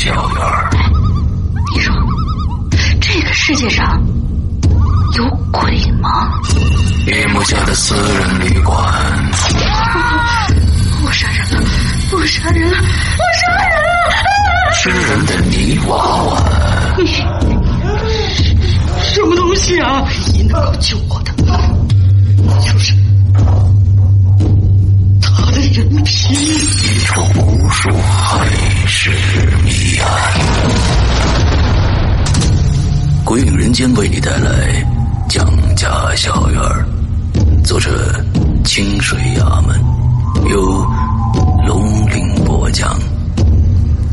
小院。你说，这个世界上有鬼吗？夜幕下的私人旅馆。我杀人了！我杀人了！我杀人了！吃人的泥娃娃。你什么东西啊？唯一能够救我的，就是他的人皮。一出无数海是谜案。鬼影人间为你带来蒋家小院，作者清水衙门，由龙鳞播讲。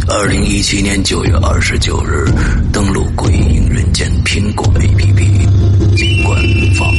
二零一七年九月二十九日，登录鬼影人间苹果 APP 及官方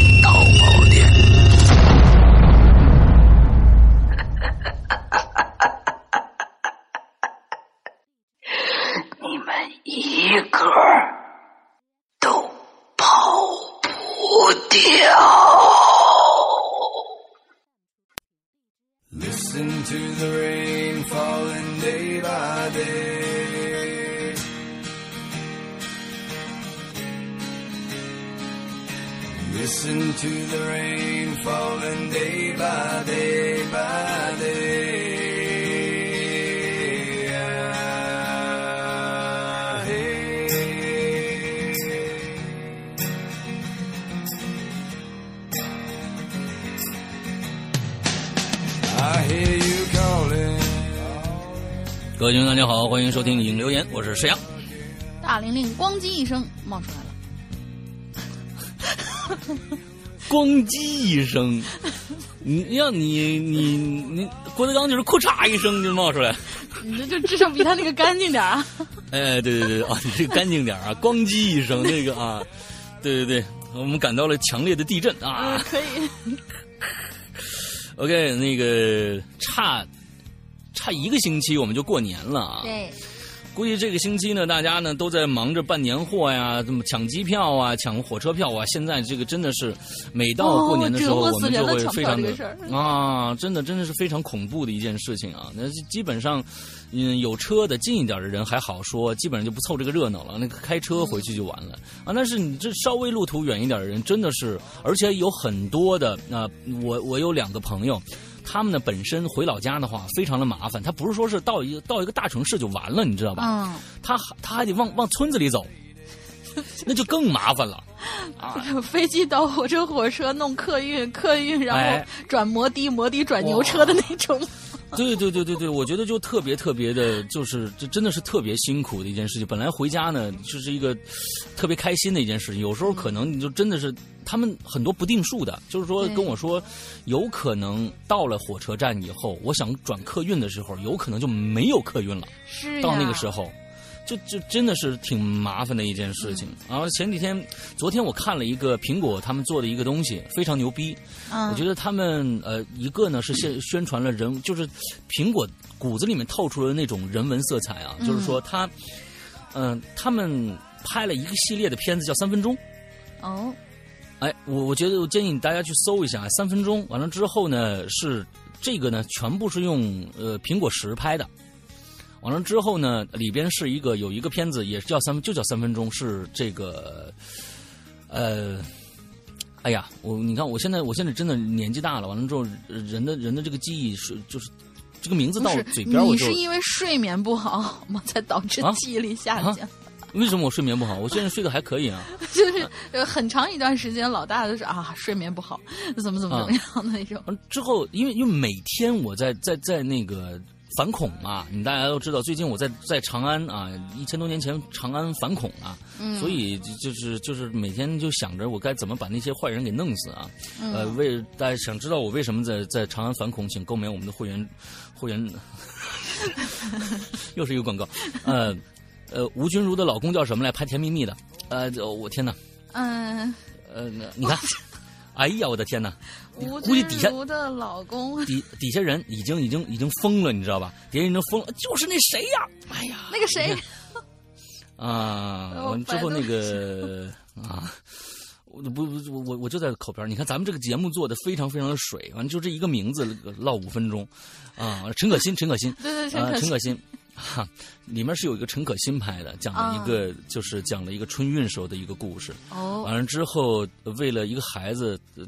声，你让你你你郭德纲就是裤嚓一声就冒出来。你这就至少比他那个干净点儿啊！哎，对对对啊，你这个干净点啊，咣叽一声，那个啊，对对对，我们感到了强烈的地震啊。可以，OK，那个差差一个星期我们就过年了啊。对，估计这个星期呢，大家呢都在忙着办年货呀，怎么抢机票啊，抢火车票啊。现在这个真的是，每到过年的时候，哦我们就会非常的啊，真的真的是非常恐怖的一件事情啊。那基本上，嗯，有车的近一点的人还好说，基本上就不凑这个热闹了。那个开车回去就完了啊。但是你这稍微路途远一点的人，真的是，而且有很多的那、我我有两个朋友。他们呢本身回老家的话非常的麻烦，他不是说是到一个到一个大城市就完了，你知道吧？嗯，他还他还得往往村子里走，那就更麻烦了。啊 飞机倒火车，火车弄客运，客运然哎后转摩的，摩的转牛车的那种。对对对对对，我觉得就特别特别的，就是这真的是特别辛苦的一件事情。本来回家呢，就是一个特别开心的一件事情，有时候可能你就真的是他们很多不定数的，就是说跟我说，有可能到了火车站以后，我想转客运的时候，有可能就没有客运了。是呀到那个时候，就就真的是挺麻烦的一件事情。然后前几天，昨天我看了一个苹果他们做的一个东西，非常牛逼。嗯，我觉得他们呃，一个呢是宣 宣传了人，就是苹果骨子里面透出了那种人文色彩啊，嗯就是说他，嗯、他们拍了一个系列的片子叫《三分钟》。哦，哎，我我觉得我建议大家去搜一下《三分钟》，完了之后呢是这个呢全部是用呃苹果十拍的。完了之后呢，里边是一个有一个片子，也是叫三就叫三分钟，是这个，呃，哎呀，我你看我现在我现在真的年纪大了，完了之后人的人的这个记忆是就是这个名字到嘴边我就是因为睡眠不好吗？才导致啊记忆力下啊降？为什么我睡眠不好？我现在睡得还可以啊。就是呃很长一段时间，老大都是啊睡眠不好，怎么怎么怎么样的那种。完 之后，因为因为每天我在在在那个反恐嘛，你大家都知道，最近我在在长安啊，一千多年前长安反恐啊，嗯所以就就是就是每天就想着我该怎么把那些坏人给弄死啊。嗯呃，为大家想知道我为什么在在长安反恐，请购买我们的会员会员，又是一个广告。呃呃，吴君如的老公叫什么来？拍《甜蜜蜜》的。呃，我天哪，嗯，呃，你看，哎呀，我的天哪！吴估计底下君如的老公，底底下人已经已经已经疯了，你知道吧？底下人都疯了，就是那谁呀？哎呀，那个谁，啊，哦完之后那个啊，我不不我我我就在口边儿，你看咱们这个节目做的非常非常的水，完就这一个名字唠五分钟，啊，陈可辛，陈可辛，对对，陈可辛。哈，里面是有一个陈可辛拍的，讲了一个、就是讲了一个春运时候的一个故事。哦，完了之后，为了一个孩子，呃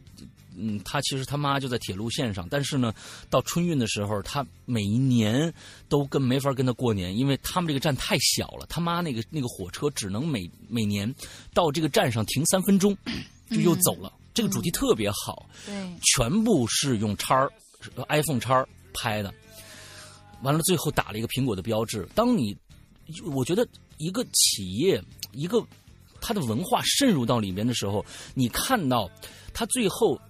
嗯，他其实他妈就在铁路线上，但是呢，到春运的时候，他每一年都跟没法跟他过年，因为他们这个站太小了，他妈那个那个火车只能每每年到这个站上停三分钟，就又走了。这个主题特别好，对，全部是用叉儿呃 iPhone 叉儿拍的，完了最后打了一个苹果的标志。当你，我觉得一个企业一个它的文化渗入到里面的时候，你看到它最后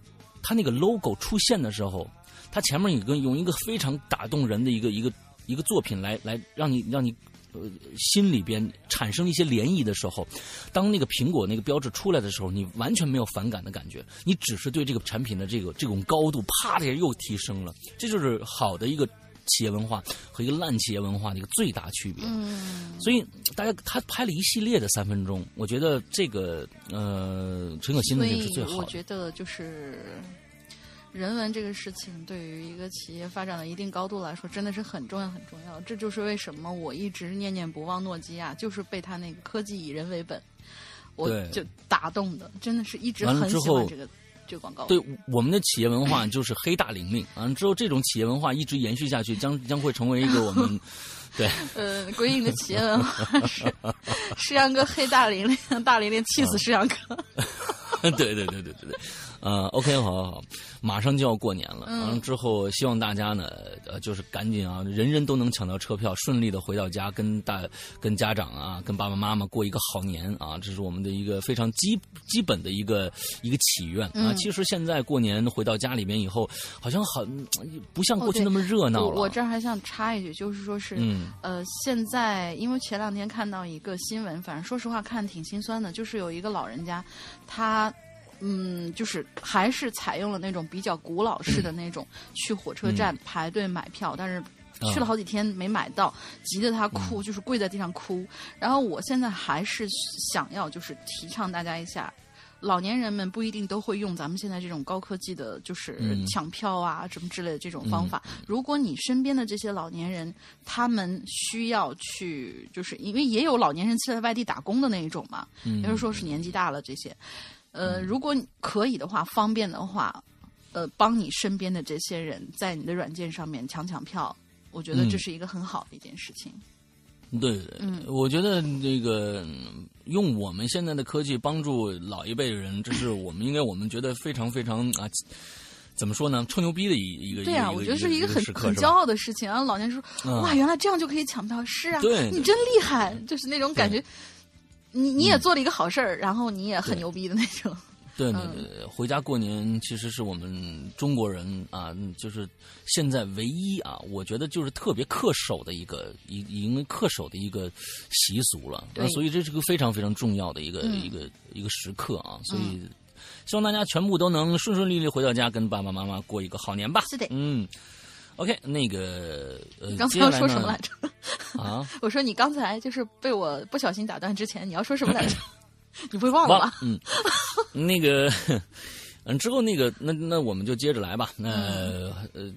它那个 logo 出现的时候，它前面有一个用一个非常打动人的一个一个一个作品来来让你让你。呃，心里边产生一些涟漪的时候，当那个苹果那个标志出来的时候，你完全没有反感的感觉，你只是对这个产品的这个这种高度啪的又提升了。这就是好的一个企业文化和一个烂企业文化的一个最大区别。嗯，所以大家他拍了一系列的三分钟，我觉得这个呃陈可辛的所以这个是最好的。我觉得就是人文这个事情，对于一个企业发展到一定高度来说，真的是很重要很重要。这就是为什么我一直念念不忘诺基亚，就是被他那个科技以人为本，我就打动的，真的是一直很喜欢这个这个广告。对我们的企业文化就是黑大玲玲，完了之后这种企业文化一直延续下去，将将会成为一个我们 对呃，鬼影的企业文化是 石阳哥黑大玲玲，大玲玲气死石阳哥。对对对对对对，呃，OK，好好好，马上就要过年了，嗯完了之后，希望大家呢，呃，就是赶紧啊，人人都能抢到车票，顺利的回到家，跟大跟家长啊，跟爸爸妈妈过一个好年啊，这是我们的一个非常基基本的一个一个祈愿啊。嗯其实现在过年回到家里面以后，好像很不像过去那么热闹了。我我这儿还想插一句，就是说是，嗯呃，现在因为前两天看到一个新闻，反正说实话看挺心酸的，就是有一个老人家，他。嗯，就是还是采用了那种比较古老式的那种去火车站排队买票，但是去了好几天没买到，急得他哭，就是跪在地上哭。然后我现在还是想要就是提倡大家一下，老年人们不一定都会用咱们现在这种高科技的，就是嗯。抢票啊什么之类的这种方法。如果你身边的这些老年人，他们需要去，就是因为也有老年人是在外地打工的那一种嘛，嗯。比如说是年纪大了这些，呃，如果你可以的话，方便的话，呃，帮你身边的这些人在你的软件上面抢抢票，我觉得这嗯是一个很好的一件事情。对对对，嗯我觉得这个嗯用我们现在的科技帮助老一辈人，这是我们应该我们觉得非常非常啊，怎么说呢，吹牛逼的一一个对啊，我觉得是一一个很？很骄傲的事情。然后老年人说：“嗯哇，原来这样就可以抢票，是啊，对你真厉害。”就是那种感觉，你你也嗯做了一个好事儿，然后你也很牛逼的那种。对对嗯对对，回家过年其实是我们中国人啊，嗯就是现在唯一啊，我觉得就是特别恪守的一个一因为恪守的一个习俗了。那所以这是个非常非常重要的一个、嗯一个一个时刻啊，所以希望大家全部都能顺顺利利回到家，跟爸爸妈妈过一个好年吧。是的嗯。OK，那个呃，你刚才要说什么来着？啊？我说你刚才就是被我不小心打断之前，你要说什么来着？你不会忘了吧？嗯，那个，嗯，之后那个，那那我们就接着来吧。那、嗯呃，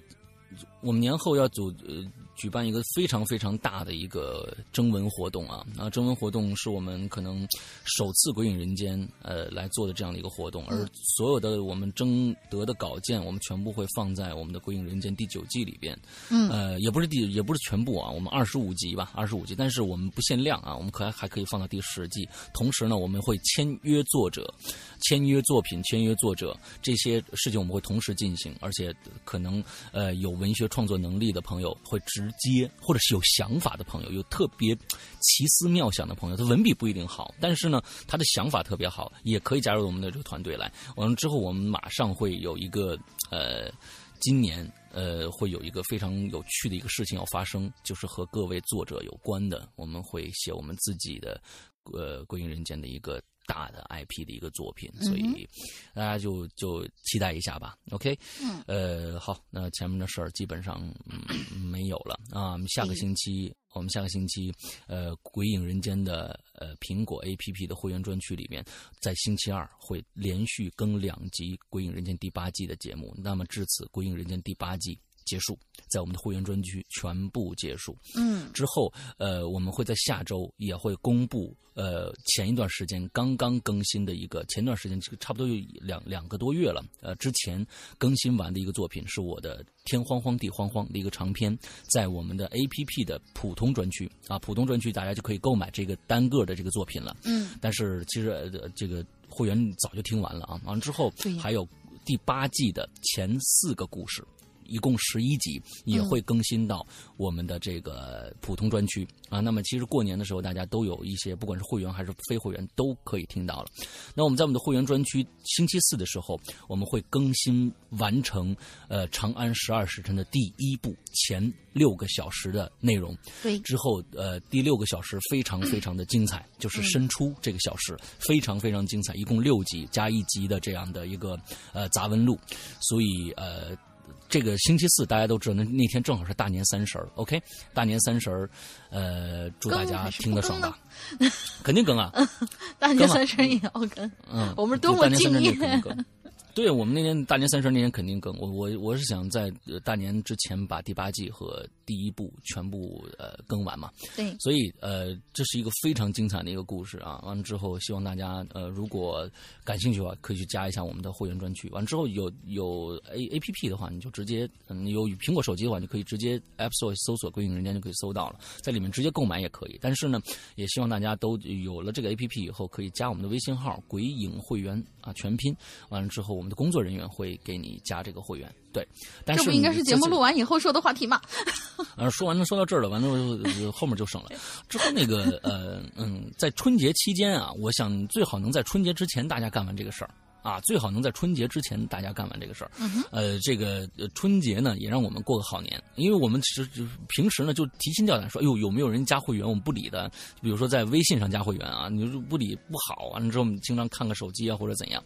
我们年后要组呃举办一个非常非常大的一个征文活动啊，啊，征文活动是我们可能首次《鬼影人间》呃来做的这样的一个活动，而所有的我们征得的稿件，我们全部会放在我们的《鬼影人间》第九季里边。嗯呃，也不是第，也不是全部啊，我们二十五集吧，二十五集，但是我们不限量啊，我们可还还可以放到第十季。同时呢，我们会签约作者、签约作品、签约作者这些事情，我们会同时进行，而且可能呃有文学创作能力的朋友会直接，或者是有想法的朋友，有特别奇思妙想的朋友，他文笔不一定好，但是呢，他的想法特别好，也可以加入我们的这个团队来。完了之后，我们马上会有一个呃。今年呃会有一个非常有趣的一个事情要发生，就是和各位作者有关的，我们会写我们自己的呃《归隐人间》的一个大的 IP 的一个作品，所以大家就就期待一下吧。OK，嗯，呃，好，那前面的事儿基本上嗯没有了啊。我们下个嗯星期，我们下个星期呃《鬼影人间》的呃苹果 APP 的会员专区里面，在星期二会连续更两集《鬼影人间》第八季的节目。那么至此，《鬼影人间》第八季结束，在我们的会员专区全部结束。嗯之后，呃，我们会在下周也会公布，呃，前一段时间刚刚更新的一个，前段时间这个差不多有两两个多月了，呃，之前更新完的一个作品是我的《天荒荒地荒荒》的一个长篇，在我们的 A P P 的普通专区啊，普通专区大家就可以购买这个单个的这个作品了。嗯但是其实呃这个会员早就听完了啊，完了之后对还有第八季的前四个故事。一共十一集，也会更新到我们的这个普通专区、啊。那么其实过年的时候，大家都有一些，不管是会员还是非会员，都可以听到了。那我们在我们的会员专区，星期四的时候，我们会更新完成呃《长安十二时辰》的第一部前六个小时的内容。对之后呃第六个小时非常非常的精彩，就是伸出这个小时非常非常精彩，一共六集加一集的这样的一个呃杂文录，所以呃。这个星期四大家都知道，那那天正好是大年三十儿，OK，大年三十儿，呃，祝大家听得爽吧，肯定更啊，大年三十也要更，嗯，我们多么敬业。对我们那年大年三十那天肯定更，我我我是想在呃大年之前把第八季和第一部全部呃更完嘛，对，所以呃这是一个非常精彩的一个故事啊。完了之后，希望大家呃如果感兴趣的话，可以去加一下我们的会员专区。完了之后有有 A A P P 的话，你就直接嗯有苹果手机的话，你可以直接 App Store 搜索“归隐人间”就可以搜到了，在里面直接购买也可以。但是呢，也希望大家都有了这个 A P P 以后，可以加我们的微信号“鬼影会员”啊，全拼。完了之后，我们的工作人员会给你加这个会员。对，但是这不应该是节目录完以后说的话题吗？啊，说完了，说到这儿了，完了呃后面就省了。之后那个呃嗯，在春节期间啊，我想最好能在春节之前大家干完这个事儿。啊，最好能在春节之前大家干完这个事儿。呃，这个呃春节呢，也让我们过个好年，因为我们其实就平时呢就提心吊胆说，哎呦有没有人加会员，我们不理的。比如说在微信上加会员啊，你说不理不好，完了之后我们经常看个手机啊或者怎样。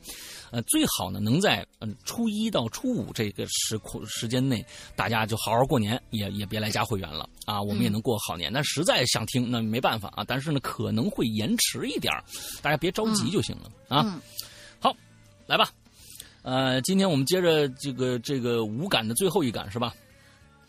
呃，最好呢能在嗯、初一到初五这个时时间内，大家就好好过年，也也别来加会员了啊，我们也能过好年。但实在想听，那没办法啊，但是呢可能会延迟一点儿大家别着急就行了、啊。来吧。呃，今天我们接着这个这个无感的最后一感是吧？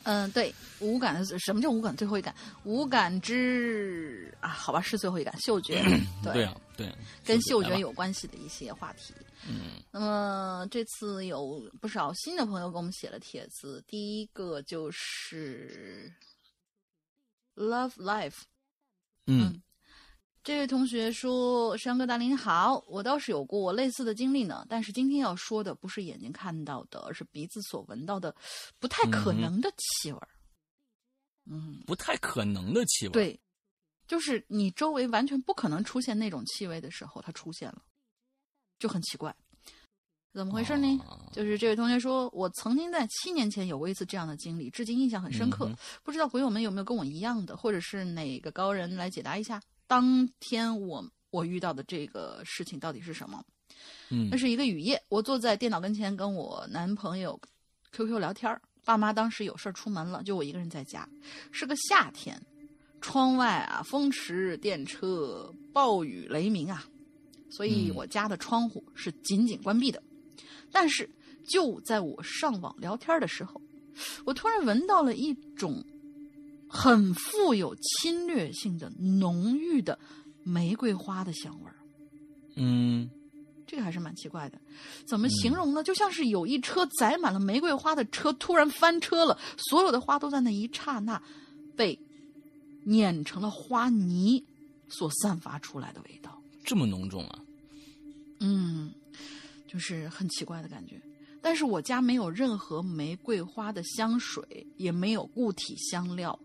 嗯，对，无感的什么叫无感？最后一感，无感之啊，好吧，是最后一感，嗅觉，对，对啊，对啊，跟嗅觉有关系的一些话题。嗯那么这次有不少新的朋友给我们写了帖子，第一个就是 Love Life。嗯这位同学说：“山哥大林好，我倒是有过类似的经历呢，但是今天要说的不是眼睛看到的，而是鼻子所闻到的不太可能的气味儿。嗯，不太可能的气味。，对，就是你周围完全不可能出现那种气味的时候，它出现了，就很奇怪。怎么回事呢？哦就是这位同学说，我曾经在七年前有过一次这样的经历，至今印象很深刻。嗯不知道鬼友们有没有跟我一样的，或者是哪个高人来解答一下，当天我我遇到的这个事情到底是什么？嗯那是一个雨夜，我坐在电脑跟前跟我男朋友 QQ 聊天儿爸妈当时有事儿出门了，就我一个人在家，是个夏天，窗外啊风驰电掣，暴雨雷鸣啊，所以嗯我家的窗户是紧紧关闭的。但是就在我上网聊天的时候，我突然闻到了一种很富有侵略性的浓郁的玫瑰花的香味儿。嗯这个还是蛮奇怪的，怎么形容呢？就像是有一车载满了玫瑰花的车突然翻车了，所有的花都在那一刹那被碾成了花泥所散发出来的味道。这么浓重啊？嗯，就是很奇怪的感觉。但是我家没有任何玫瑰花的香水，也没有固体香料，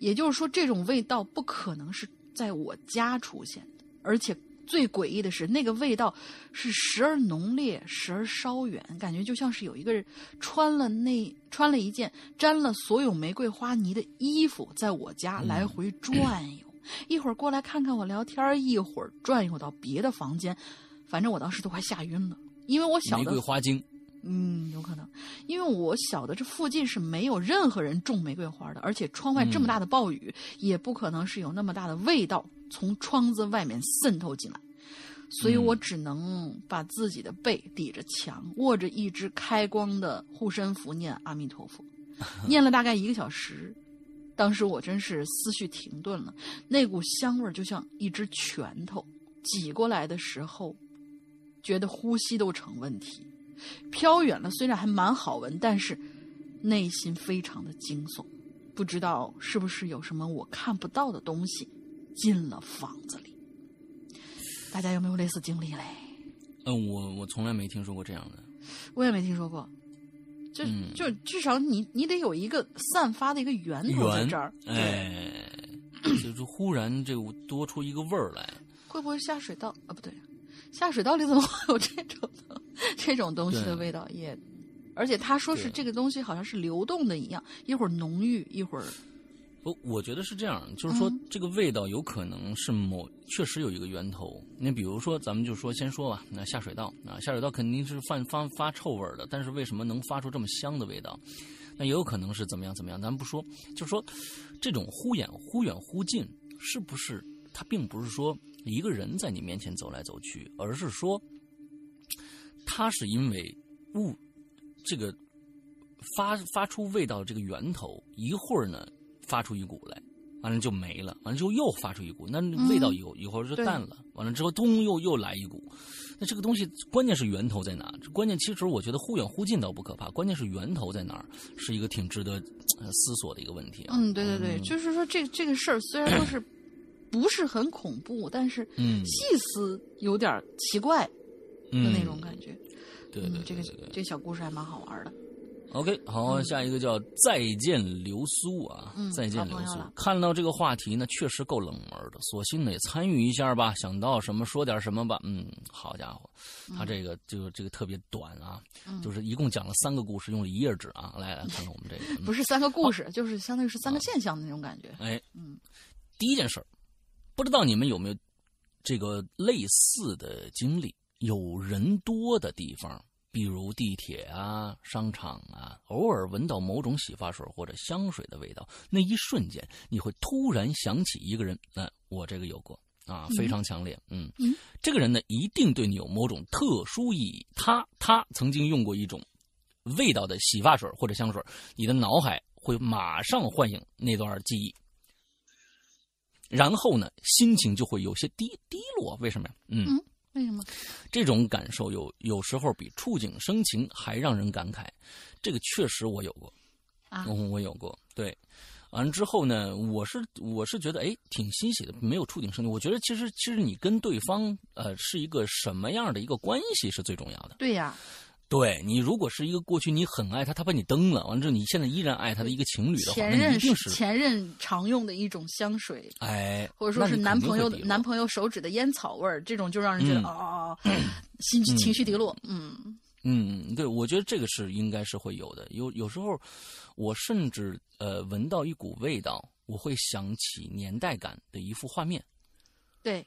也就是说，这种味道不可能是在我家出现的。而且最诡异的是，那个味道是时而浓烈，时而稍远，感觉就像是有一个人穿了那穿了一件沾了所有玫瑰花泥的衣服，在我家来回转悠。一会儿过来看看我聊天，一会儿转悠到别的房间，反正我当时都快吓晕了，因为我晓玫瑰花精。嗯，有可能，因为我晓得这附近是没有任何人种玫瑰花的，而且窗外这么大的暴雨，也不可能是有那么大的味道从窗子外面渗透进来，所以我只能把自己的背抵着墙，握着一只开光的护身符念阿弥陀佛。念了大概一个小时，当时我真是思绪停顿了，那股香味就像一只拳头挤过来的时候，觉得呼吸都成问题。飘远了，虽然还蛮好闻，但是内心非常的惊悚，不知道是不是有什么我看不到的东西进了房子里。大家有没有类似经历嘞？嗯，我我从来没听说过这样的。我也没听说过，就、嗯就至少你你得有一个散发的一个源头在这儿，对，哎，就是忽然这个多出一个味儿来。会不会下水道啊？不对，下水道里怎么会有这种这种东西的味道？也，而且他说是这个东西好像是流动的一样，一会儿浓郁，一会儿不，我觉得是这样，就是说嗯这个味道有可能是某确实有一个源头。那比如说，咱们就说先说吧，那下水道啊，下水道肯定是发发发臭味儿的，但是为什么能发出这么香的味道？那也有可能是怎么样怎么样，咱们不说，就是说这种忽远忽远忽近，是不是它并不是说一个人在你面前走来走去，而是说它是因为物这个发发出味道这个源头，一会儿呢发出一股来，完了就没了，完了之后又发出一股，那味道有、一会儿就淡了，完了之后咚又又来一股，那这个东西关键是源头在哪？关键其实我觉得忽远忽近倒不可怕，关键是源头在哪儿，是一个挺值得呃思索的一个问题啊。嗯，对对对，就是说这这个事儿虽然说是不是很恐怖，但是嗯。细思有点奇怪的嗯那种感觉。对对嗯，这个对对对这个小故事还蛮好玩的。OK，好，下一个叫再见流苏啊，嗯再见流苏。看到这个话题呢，确实够冷门的，索性呢也参与一下吧，想到什么说点什么吧。嗯，好家伙，他这个就这个特别短啊，嗯就是一共讲了三个故事，用了一页纸啊。来来看看我们这个，嗯不是三个故事，就是相当于是三个现象的那种感觉。哎，嗯，第一件事儿，不知道你们有没有这个类似的经历？有人多的地方，比如地铁啊、商场啊，偶尔闻到某种洗发水或者香水的味道，那一瞬间你会突然想起一个人。那、我这个有过啊，非常强烈。嗯，嗯这个人呢，一定对你有某种特殊意义。他他曾经用过一种味道的洗发水或者香水，你的脑海会马上唤醒那段记忆。然后呢，心情就会有些低低落。为什么呀？嗯，嗯为什么？这种感受有有时候比触景生情还让人感慨。这个确实我有过，啊嗯，我有过。对，完了之后呢，我是我是觉得哎挺欣喜的，没有触景生情。我觉得其实其实你跟对方呃是一个什么样的一个关系是最重要的。对呀，对你如果是一个过去你很爱他，他把你蹬了，完了之后你现在依然爱他的一个情侣的话，那前任一定是前任常用的一种香水，哎，或者说是男朋友男朋友手指的烟草味儿，这种就让人觉得嗯啊、心情绪低落。嗯嗯嗯，对，我觉得这个是应该是会有的。有有时候，我甚至呃闻到一股味道，我会想起年代感的一幅画面。对，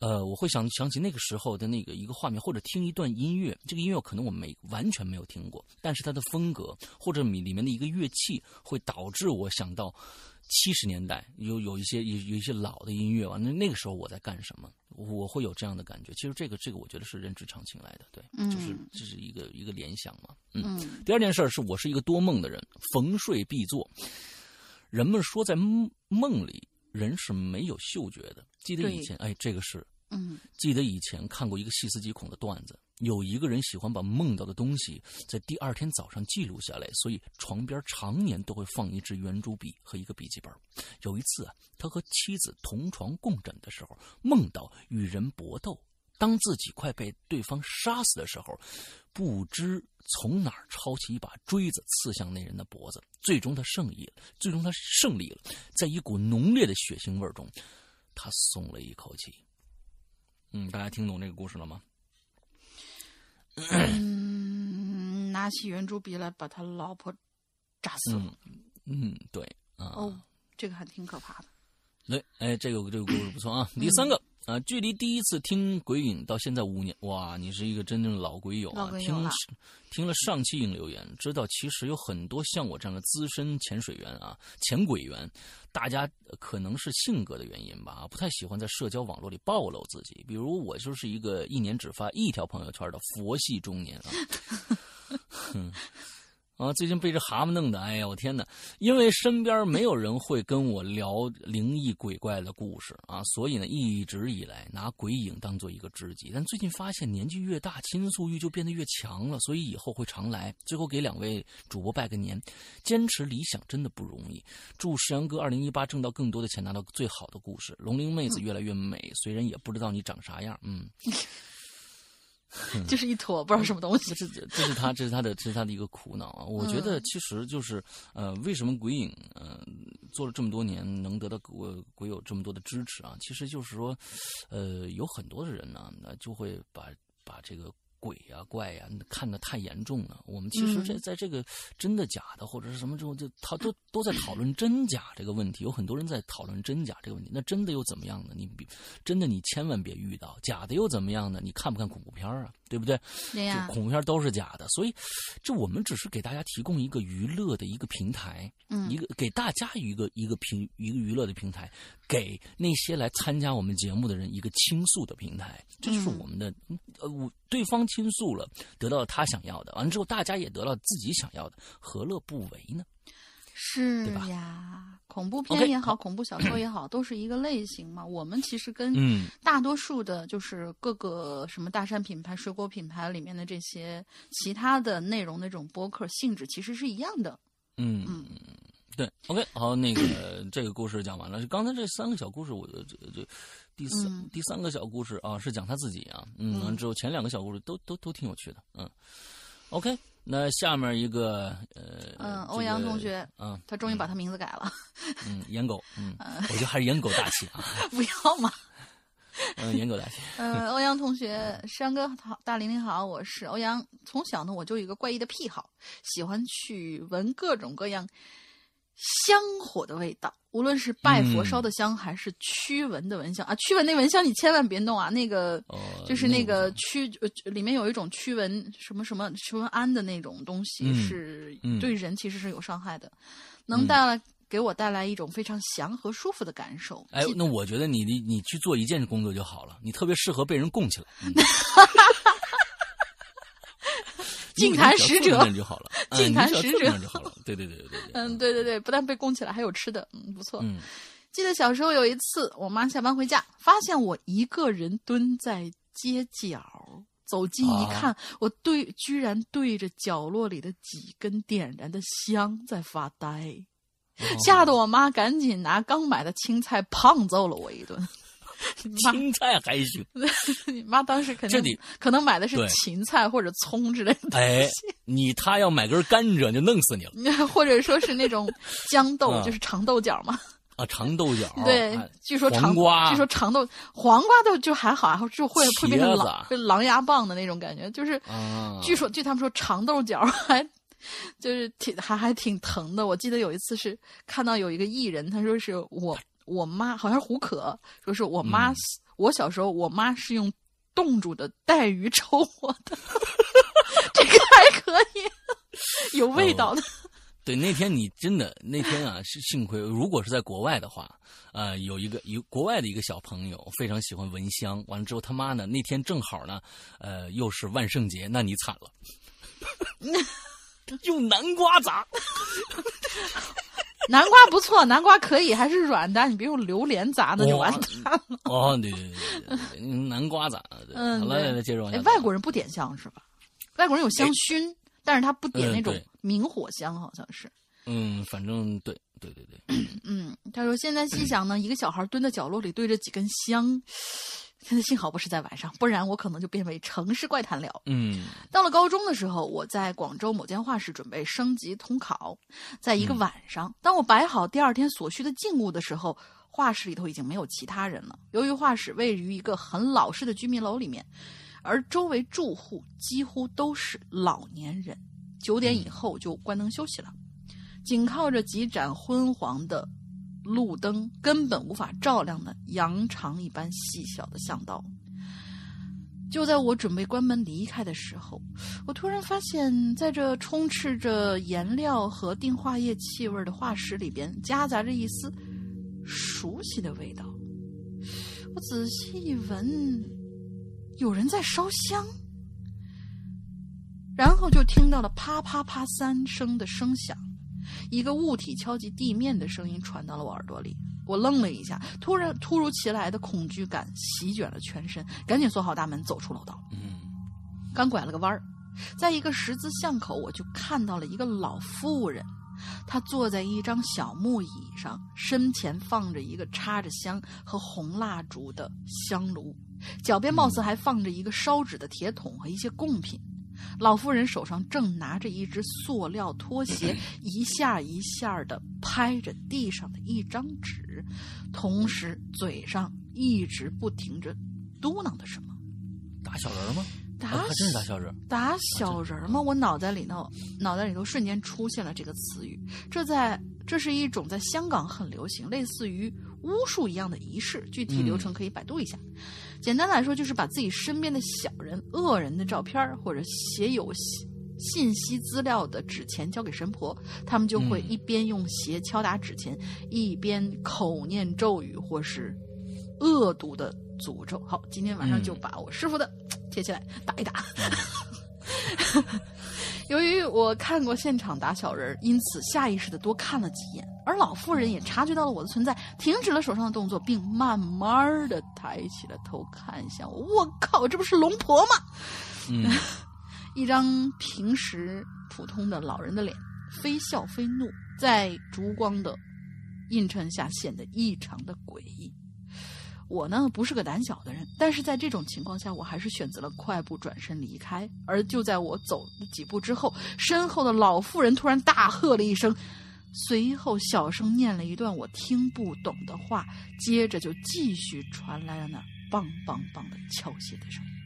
呃，我会想想起那个时候的那个一个画面，或者听一段音乐。这个音乐可能我没完全没有听过，但是它的风格或者里里面的一个乐器，会导致我想到七十年代有有一些有有一些老的音乐完了那个时候我在干什么，我会有这样的感觉。其实这个这个我觉得是人之常情来的，对，就是嗯这是一个一个联想嘛。嗯，嗯第二件事儿是我是一个多梦的人，逢睡必做。人们说在梦梦里人是没有嗅觉的。记得以前，哎，这个是嗯记得以前看过一个细思极恐的段子，有一个人喜欢把梦到的东西在第二天早上记录下来，所以床边常年都会放一支圆珠笔和一个笔记本。有一次啊，他和妻子同床共枕的时候，梦到与人搏斗。当自己快被对方杀死的时候，不知从哪儿抄起一把锥子刺向那人的脖子，最终他胜利了。最终他胜利了，在一股浓烈的血腥味中，他松了一口气。嗯，大家听懂这个故事了吗？嗯，拿起圆珠笔来把他老婆炸死了。嗯嗯，对啊，哦，这个还挺可怕的。对，哎，这个这个故事不错啊。第三个啊，距离第一次听鬼影到现在五年，哇，你是一个真正的老鬼友啊！听了听了上期影留言，知道其实有很多像我这样的资深潜水员啊、潜鬼员，大家呃可能是性格的原因吧，不太喜欢在社交网络里暴露自己。比如我就是一个一年只发一条朋友圈的佛系中年啊。哼啊，最近被这蛤蟆弄的，哎呀，我天哪！因为身边没有人会跟我聊灵异鬼怪的故事啊，所以呢，一直以来拿鬼影当做一个知己。但最近发现年纪越大，倾诉欲就变得越强了，所以以后会常来。最后给两位主播拜个年，坚持理想真的不容易。祝石阳哥二零一八挣到更多的钱，拿到最好的故事。龙鳞妹子越来越美，虽然也不知道你长啥样，嗯。就是一坨不知道什么东西。这这这是他这是他的这是他的一个苦恼啊！我觉得其实就是呃，为什么鬼影呃做了这么多年能得到鬼鬼友这么多的支持啊？其实就是说，呃，有很多的人呢，那就会把把这个。鬼呀怪呀，看得太严重了。我们其实这在这个真的假的或者是什么之后，就他都都在讨论真假这个问题。有很多人在讨论真假这个问题。那真的又怎么样呢？你真的你千万别遇到假的又怎么样呢？你看不看恐怖片啊？对不对？对呀，恐怖片都是假的。所以，这我们只是给大家提供一个娱乐的一个平台，嗯，一个给大家一个一个平一个娱乐的平台，给那些来参加我们节目的人一个倾诉的平台。这就是我们的呃我。对方倾诉了，得到了他想要的，完了之后大家也得到自己想要的，何乐不为呢？是呀，恐怖片也好，恐怖小说也好，都是一个类型嘛。我们其实跟大多数的，就是各个什么大山品牌、水果品牌里面的这些其他的内容那种播客性质，其实是一样的。嗯嗯。对，OK，好，那个这个故事讲完了。刚才这三个小故事，我这这第三第三个小故事啊，是讲他自己啊。嗯，完之后前两个小故事都都都挺有趣的。嗯，OK，那下面一个呃，嗯，欧阳同学，嗯，他终于把他名字改了。嗯，颜狗，嗯，我觉得还是颜狗大气啊。不要嘛。嗯，颜狗大气。嗯，欧阳同学，山哥好，大玲玲好，我是欧阳。从小呢，我就有一个怪异的癖好，喜欢去闻各种各样。香火的味道，无论是拜佛烧的香，还是驱蚊的蚊香啊，驱蚊那蚊香你千万别弄啊，那个就是那个。驱呃里面有一种驱蚊什么什么驱蚊胺的那种东西，是对人其实是有伤害的，能带来给我带来一种非常祥和舒服的感受。哎，那我觉得你你你去做一件工作就好了，你特别适合被人供起来。净坛使者就好了，净坛使者就好了。对对对对对，嗯，对对对，不但被供起来，还有吃的，嗯，不错。记得小时候有一次，我妈下班回家，发现我一个人蹲在街角，走近一看，我对居然对着角落里的几根点燃的香在发呆，吓得我妈赶紧拿刚买的青菜胖揍了我一顿。青菜还行，你妈当时肯定可能买的是芹菜或者葱之类的。哎，你他要买根甘蔗就弄死你了，或者说是那种豇豆，就是长豆角嘛。啊，长豆角。对，据说长瓜，据说长豆黄瓜都就还好，然后就会会变成狼狼牙棒的那种感觉，就是据说据他们说长豆角还就是挺还还挺疼的。我记得有一次是看到有一个艺人，他说是我。我妈好像是胡可，说是我妈，我小时候我妈是用冻住的带鱼抽我的，这个还可以，有味道的。对，那天你真的那天啊，是幸亏，如果是在国外的话，呃，有一个有国外的一个小朋友非常喜欢蚊香，完了之后他妈呢那天正好呢，呃，又是万圣节，那你惨了，用南瓜砸。南瓜不错，南瓜可以，还是软的，你别用榴莲砸，那就完蛋了。哦，对对对对，南瓜砸。嗯，好了，接着往下。外国人不点香是吧？外国人有香薰，但是他不点那种明火香，好像是。嗯，反正对对对对。嗯，他说现在细想呢，一个小孩蹲在角落里对着几根香。现在幸好不是在晚上，不然我可能就变为城市怪谈了。嗯，到了高中的时候，我在广州某间画室准备升级统考，在一个晚上，当我摆好第二天所需的静物的时候，画室里头已经没有其他人了。由于画室位于一个很老式的居民楼里面，而周围住户几乎都是老年人，九点以后就关灯休息了，仅靠着几盏昏黄的。路灯根本无法照亮的羊肠一般细小的巷道。就在我准备关门离开的时候，我突然发现，在这充斥着颜料和定画液气味的画室里边，夹杂着一丝熟悉的味道。我仔细一闻，有人在烧香。然后就听到了啪啪啪三声的声响，一个物体敲击地面的声音传到了我耳朵里。我愣了一下，突然突如其来的恐惧感席卷了全身，赶紧锁好大门，走出楼道。嗯刚拐了个弯儿，在一个十字巷口，我就看到了一个老妇人，她坐在一张小木椅上，身前放着一个插着香和红蜡烛的香炉，脚边貌似还放着一个烧纸的铁桶和一些贡品。老妇人手上正拿着一只塑料拖鞋，一下一下的拍着地上的一张纸，同时嘴上一直不停着嘟囔的什么。打小人吗？打真是打小人。打小人吗？我脑袋里头，脑袋里头瞬间出现了这个词语。这在这是一种在香港很流行，类似于巫术一样的仪式。具体流程可以百度一下。简单来说，就是把自己身边的小人、恶人的照片儿或者写有信信息资料的纸钱交给神婆，他们就会嗯一边用鞋敲打纸钱，一边口念咒语或是恶毒的诅咒。好，今天晚上就嗯把我师傅的 贴起来打一打。由于我看过现场打小人，因此下意识的多看了几眼，而老妇人也察觉到了我的存在，停止了手上的动作，并慢慢的抬起了头看向我。我靠，这不是龙婆吗？嗯 一张平时普通的老人的脸，非笑非怒，在烛光的映衬下显得异常的诡异。我呢不是个胆小的人，但是在这种情况下，我还是选择了快步转身离开。而就在我走了几步之后，身后的老妇人突然大喝了一声，随后小声念了一段我听不懂的话，接着就继续传来了那梆梆梆的敲鞋的声音。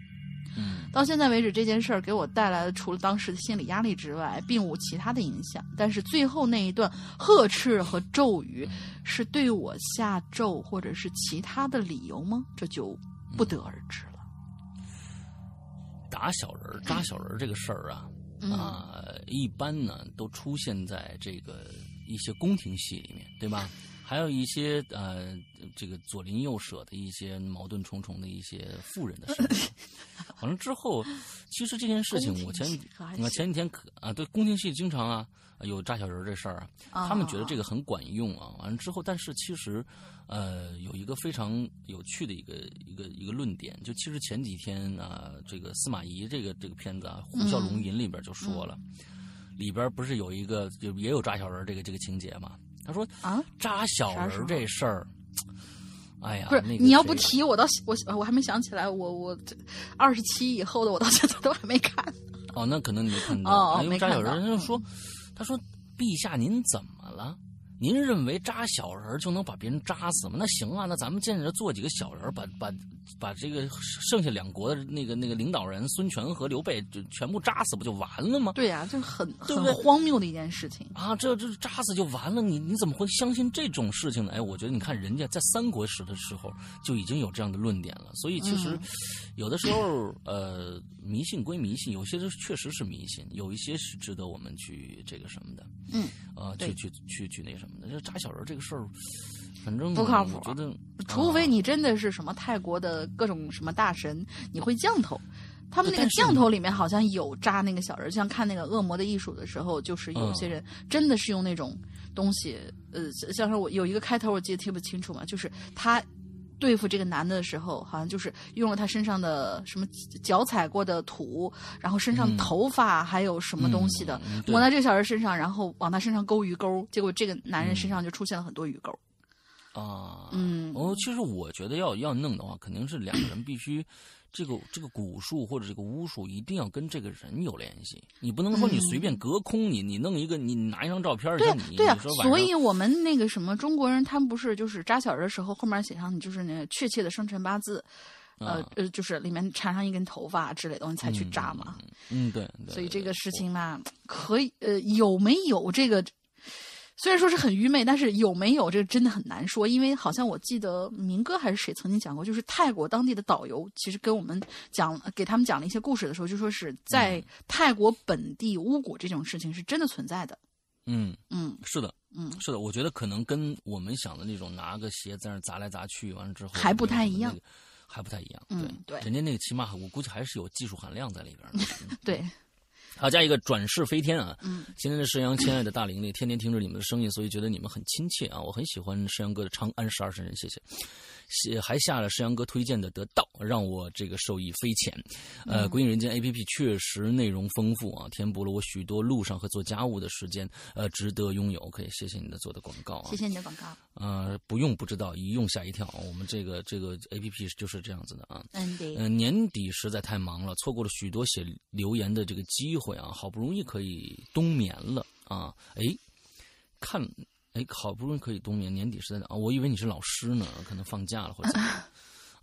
嗯到现在为止，这件事儿给我带来的除了当时的心理压力之外，并无其他的影响。但是最后那一段呵斥和咒语，是对我下咒或者是其他的理由吗？这就不得而知了。打小人儿、扎小人儿这个事儿啊，嗯啊、一般呢都出现在这个一些宫廷戏里面，对吧？还有一些呃，这个左邻右舍的一些矛盾重重的一些富人的事情。完了之后，其实这件事情我前我前几天可啊，对宫廷戏经常啊有扎小人儿这事儿啊，啊他们觉得这个很管用啊。完了之后，但是其实，呃，有一个非常有趣的一个一个一个论点，就其实前几天啊，这个司马懿这个这个片子啊，《虎啸龙吟》里边就说了，里边不是有一个就也有扎小人儿这个这个情节嘛？他说啊，扎小人这事儿，哎呀，不是、那个你要不提我到我我还没想起来，我我这二十七以后的我到现在都还没看。哦，那可能你没看到。哦哦因为扎小没看到人就说，他说：“陛下，您怎么了？您认为扎小人就能把别人扎死吗？那行啊，那咱们见着做几个小人，把把把这个剩下两国的那个那个领导人孙权和刘备就全部扎死，不就完了吗？对呀、这是很对不对很荒谬的一件事情。啊，这这扎死就完了，你你怎么会相信这种事情呢？哎，我觉得你看人家在三国时的时候就已经有这样的论点了，所以其实嗯有的时候，呃，迷信归迷信，有些是确实是迷信，有一些是值得我们去这个什么的，嗯，呃，去去去去那什么的。就扎小人这个事儿，反正不靠谱我觉得，除非啊你真的是什么泰国的各种什么大神，你会降头。他们那个降头里面好像有扎那个小人，像看那个《恶魔的艺术》的时候，就是有些人真的是用那种东西，呃，像是我有一个开头我记得特别清楚嘛，就是他对付这个男的的时候，好像就是用了他身上的什么脚踩过的土，然后身上头发还有什么东西的，嗯抹在这个小人身上，然后往他身上勾鱼钩，结果这个男人身上就出现了很多鱼钩。啊，嗯。哦，其实我觉得要要弄的话，肯定是两个人必须，这个这个蛊术或者这个巫术一定要跟这个人有联系，你不能说你随便隔空，你你弄一个，你拿一张照片儿，对你对呀你说，晚上所以我们那个什么中国人，他们不是就是扎小人的时候，后面写上你就是那个确切的生辰八字，呃啊呃，就是里面缠上一根头发之类的东西才去扎嘛。嗯，对，对所以这个事，情嘛，可以呃有没有这个？虽然说是很愚昧，但是有没有这个真的很难说，因为好像我记得明哥还是谁曾经讲过，就是泰国当地的导游其实跟我们讲，给他们讲了一些故事的时候，就说是在嗯泰国本地巫蛊这种事情是真的存在的。嗯，嗯是的，嗯，是的，我觉得可能跟我们想的那种拿个鞋在那砸来砸去，完了之后还不太一样那个，还不太一样。嗯对人家那个起码我估计还是有技术含量在里边儿的。对。好，加一个转世飞天啊！嗯，今天的沈阳，亲爱的大玲玲，天天听着你们的声音，所以觉得你们很亲切啊！我很喜欢沈阳哥的《长安十二时辰》，谢谢。写还下了沈阳哥推荐的《得到》，让我这个受益匪浅。呃，《鬼影人间》A P P 确实内容丰富啊，填补了我许多路上和做家务的时间，呃，值得拥有。可以谢谢你的做的广告啊！谢谢你的广告。呃，不用不知道，一用吓一跳。我们这个这个 A P P 就是这样子的啊。嗯，对。嗯，年底实在太忙了，错过了许多写留言的这个机会啊！好不容易可以冬眠了啊！哎，看，哎，好不容易可以冬眠，年底是在啊，我以为你是老师呢，可能放假了或者怎么样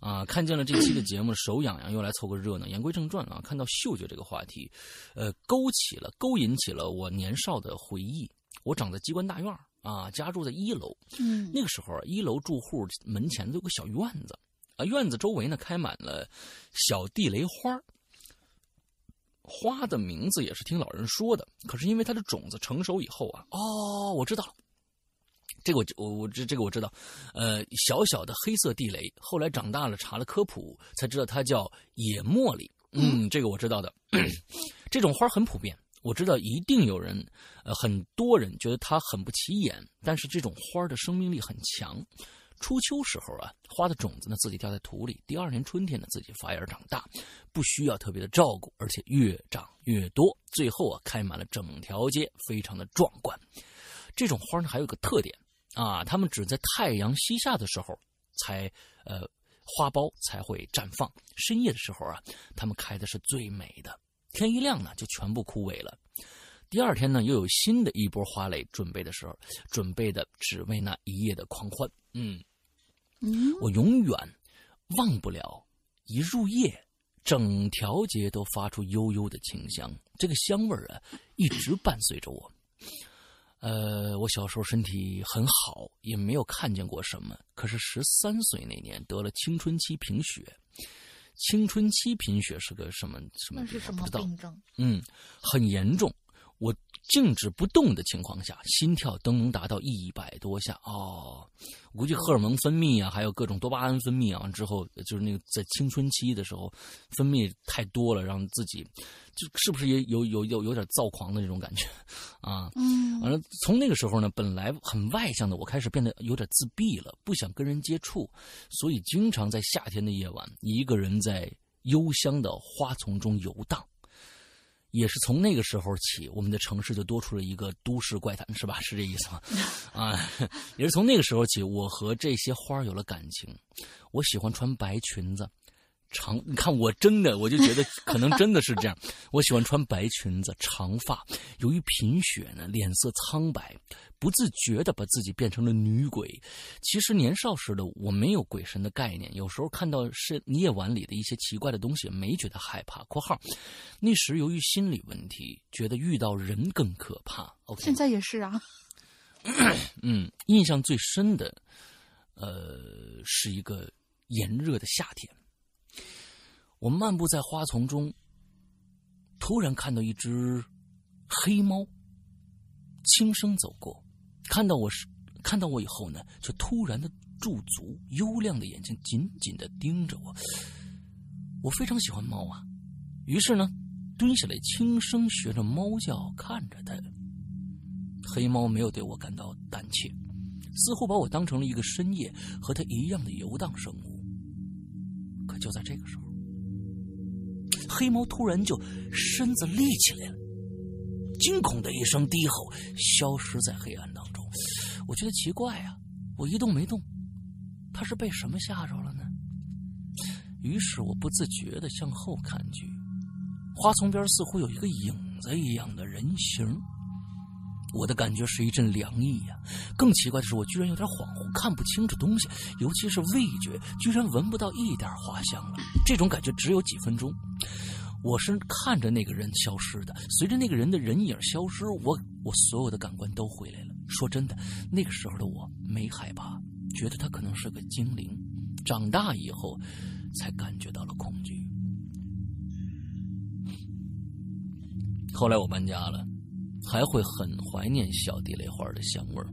啊！看见了这期的节目，手痒痒，又来凑个热闹。言归正传啊，看到嗅觉这个话题，呃，勾起了勾引起了我年少的回忆。我长在机关大院啊，家住在一楼。嗯，那个时候，一楼住户门前都有个小院子啊，院子周围呢开满了小地雷花花的名字也是听老人说的，可是因为它的种子成熟以后啊，哦，我知道了，这个我我我这这个我知道，呃，小小的黑色地雷，后来长大了查了科普才知道它叫野茉莉，嗯，这个我知道的，这种花很普遍。我知道一定有人，呃，很多人觉得它很不起眼，但是这种花的生命力很强。初秋时候啊，花的种子呢自己掉在土里，第二年春天呢自己发芽长大，不需要特别的照顾，而且越长越多，最后啊开满了整条街，非常的壮观。这种花呢还有个特点啊，它们只在太阳西下的时候才呃花苞才会绽放，深夜的时候啊，它们开的是最美的。天一亮呢，就全部枯萎了。第二天呢，又有新的一波花蕾准备的时候，准备的只为那一夜的狂欢。嗯，嗯，我永远忘不了，一入夜，整条街都发出悠悠的清香。这个香味儿啊，一直伴随着我。呃，我小时候身体很好，也没有看见过什么。可是十三岁那年得了青春期贫血。青春期贫血是个什么什么？那是什么病症？嗯，很严重。我静止不动的情况下，心跳都能达到一百多下哦。我估计荷尔蒙分泌啊，还有各种多巴胺分泌啊，之后就是那个在青春期的时候分泌太多了，让自己就是不是也有有有有点躁狂的那种感觉啊？嗯，完了，从那个时候呢，本来很外向的我开始变得有点自闭了，不想跟人接触，所以经常在夏天的夜晚一个人在幽香的花丛中游荡。也是从那个时候起，我们的城市就多出了一个都市怪谈，是吧？是这意思吗？啊，也是从那个时候起，我和这些花有了感情。我喜欢穿白裙子，长，你看我真的，我就觉得可能真的是这样。我喜欢穿白裙子，长发。由于贫血呢，脸色苍白，不自觉的把自己变成了女鬼。其实年少时的我没有鬼神的概念，有时候看到是夜晚里的一些奇怪的东西，没觉得害怕。（括号）那时由于心理问题，觉得遇到人更可怕。OK，现在也是啊。嗯，印象最深的，呃，是一个炎热的夏天。我漫步在花丛中，突然看到一只黑猫轻声走过，看到我是看到我以后呢，却突然的驻足，幽亮的眼睛紧紧的盯着我。我非常喜欢猫啊，于是呢，蹲下来轻声学着猫叫，看着它。黑猫没有对我感到胆怯，似乎把我当成了一个深夜和它一样的游荡生物。可就在这个时候，黑猫突然就身子立起来了，惊恐的一声低吼，消失在黑暗当中。我觉得奇怪呀、我一动没动，他是被什么吓着了呢？于是我不自觉的向后看去，花丛边似乎有一个影子一样的人形。我的感觉是一阵凉意呀、更奇怪的是，我居然有点恍惚，看不清楚东西，尤其是味觉，居然闻不到一点花香了。这种感觉只有几分钟。我是看着那个人消失的，随着那个人的人影消失，我我所有的感官都回来了。说真的，那个时候的我没害怕，觉得他可能是个精灵。长大以后，才感觉到了恐惧。后来我搬家了。还会很怀念小地雷花的香味儿。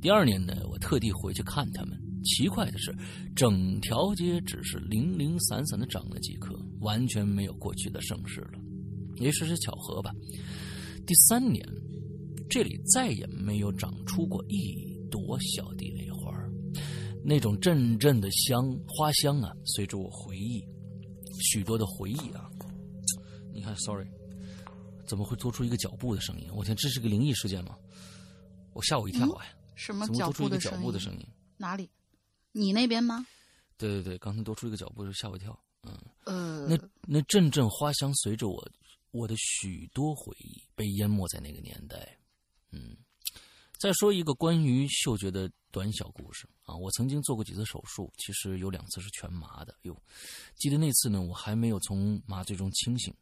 第二年呢，我特地回去看他们。奇怪的是，整条街只是零零散散的长了几棵，完全没有过去的盛世了。也许是巧合吧。第三年，这里再也没有长出过一朵小地雷花那种阵阵的香花香啊，随着我回忆许多的回忆啊。你看，sorry，怎么会做出一个脚步的声音？我天，这是个灵异事件吗？我吓我一跳哎！什么怎么脚多出一个脚步的声音？步的声音？哪里？你那边吗？对对对，刚才多出一个脚步，就吓我一跳。嗯，呃，那那阵阵花香随着我我的许多回忆被淹没在那个年代。嗯，再说一个关于嗅觉的短小故事啊，我曾经做过几次手术，其实有两次是全麻的。哟，记得那次呢，我还没有从麻醉中清醒，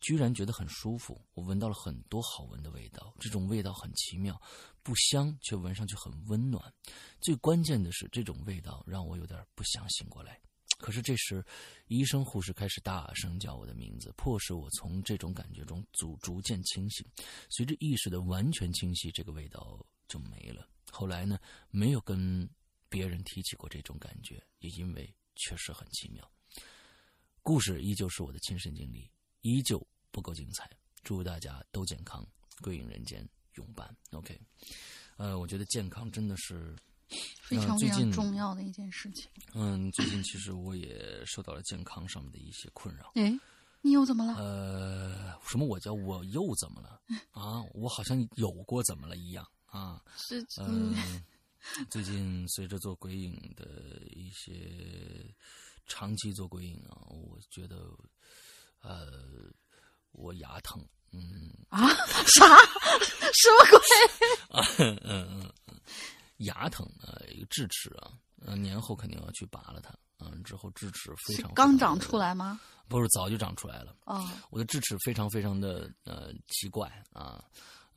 居然觉得很舒服，我闻到了很多好闻的味道，这种味道很奇妙，不香却闻上去很温暖。最关键的是，这种味道让我有点不想醒过来。可是这时，医生护士开始大声叫我的名字，迫使我从这种感觉中逐逐渐清醒。随着意识的完全清晰，这个味道就没了。后来呢，没有跟别人提起过这种感觉，也因为确实很奇妙。故事依旧是我的亲身经历，依旧不够精彩。祝大家都健康，归隐人间，永伴。OK，呃，我觉得健康真的是非常非常重要的一件事情。嗯，最近其实我也受到了健康上面的一些困扰。哎，你又怎么了？呃，什么我叫我又怎么了啊？我好像有过怎么了一样啊？是嗯嗯，，最近随着做鬼影的一些长期做鬼影啊，我觉得呃，我牙疼，嗯啊 啥什么鬼？嗯嗯嗯，牙疼啊，一个智齿啊，嗯，年后肯定要去拔了它，嗯，之后智齿非常刚长出来吗？不是早就长出来了。哦，我的智齿非常非常的呃奇怪啊，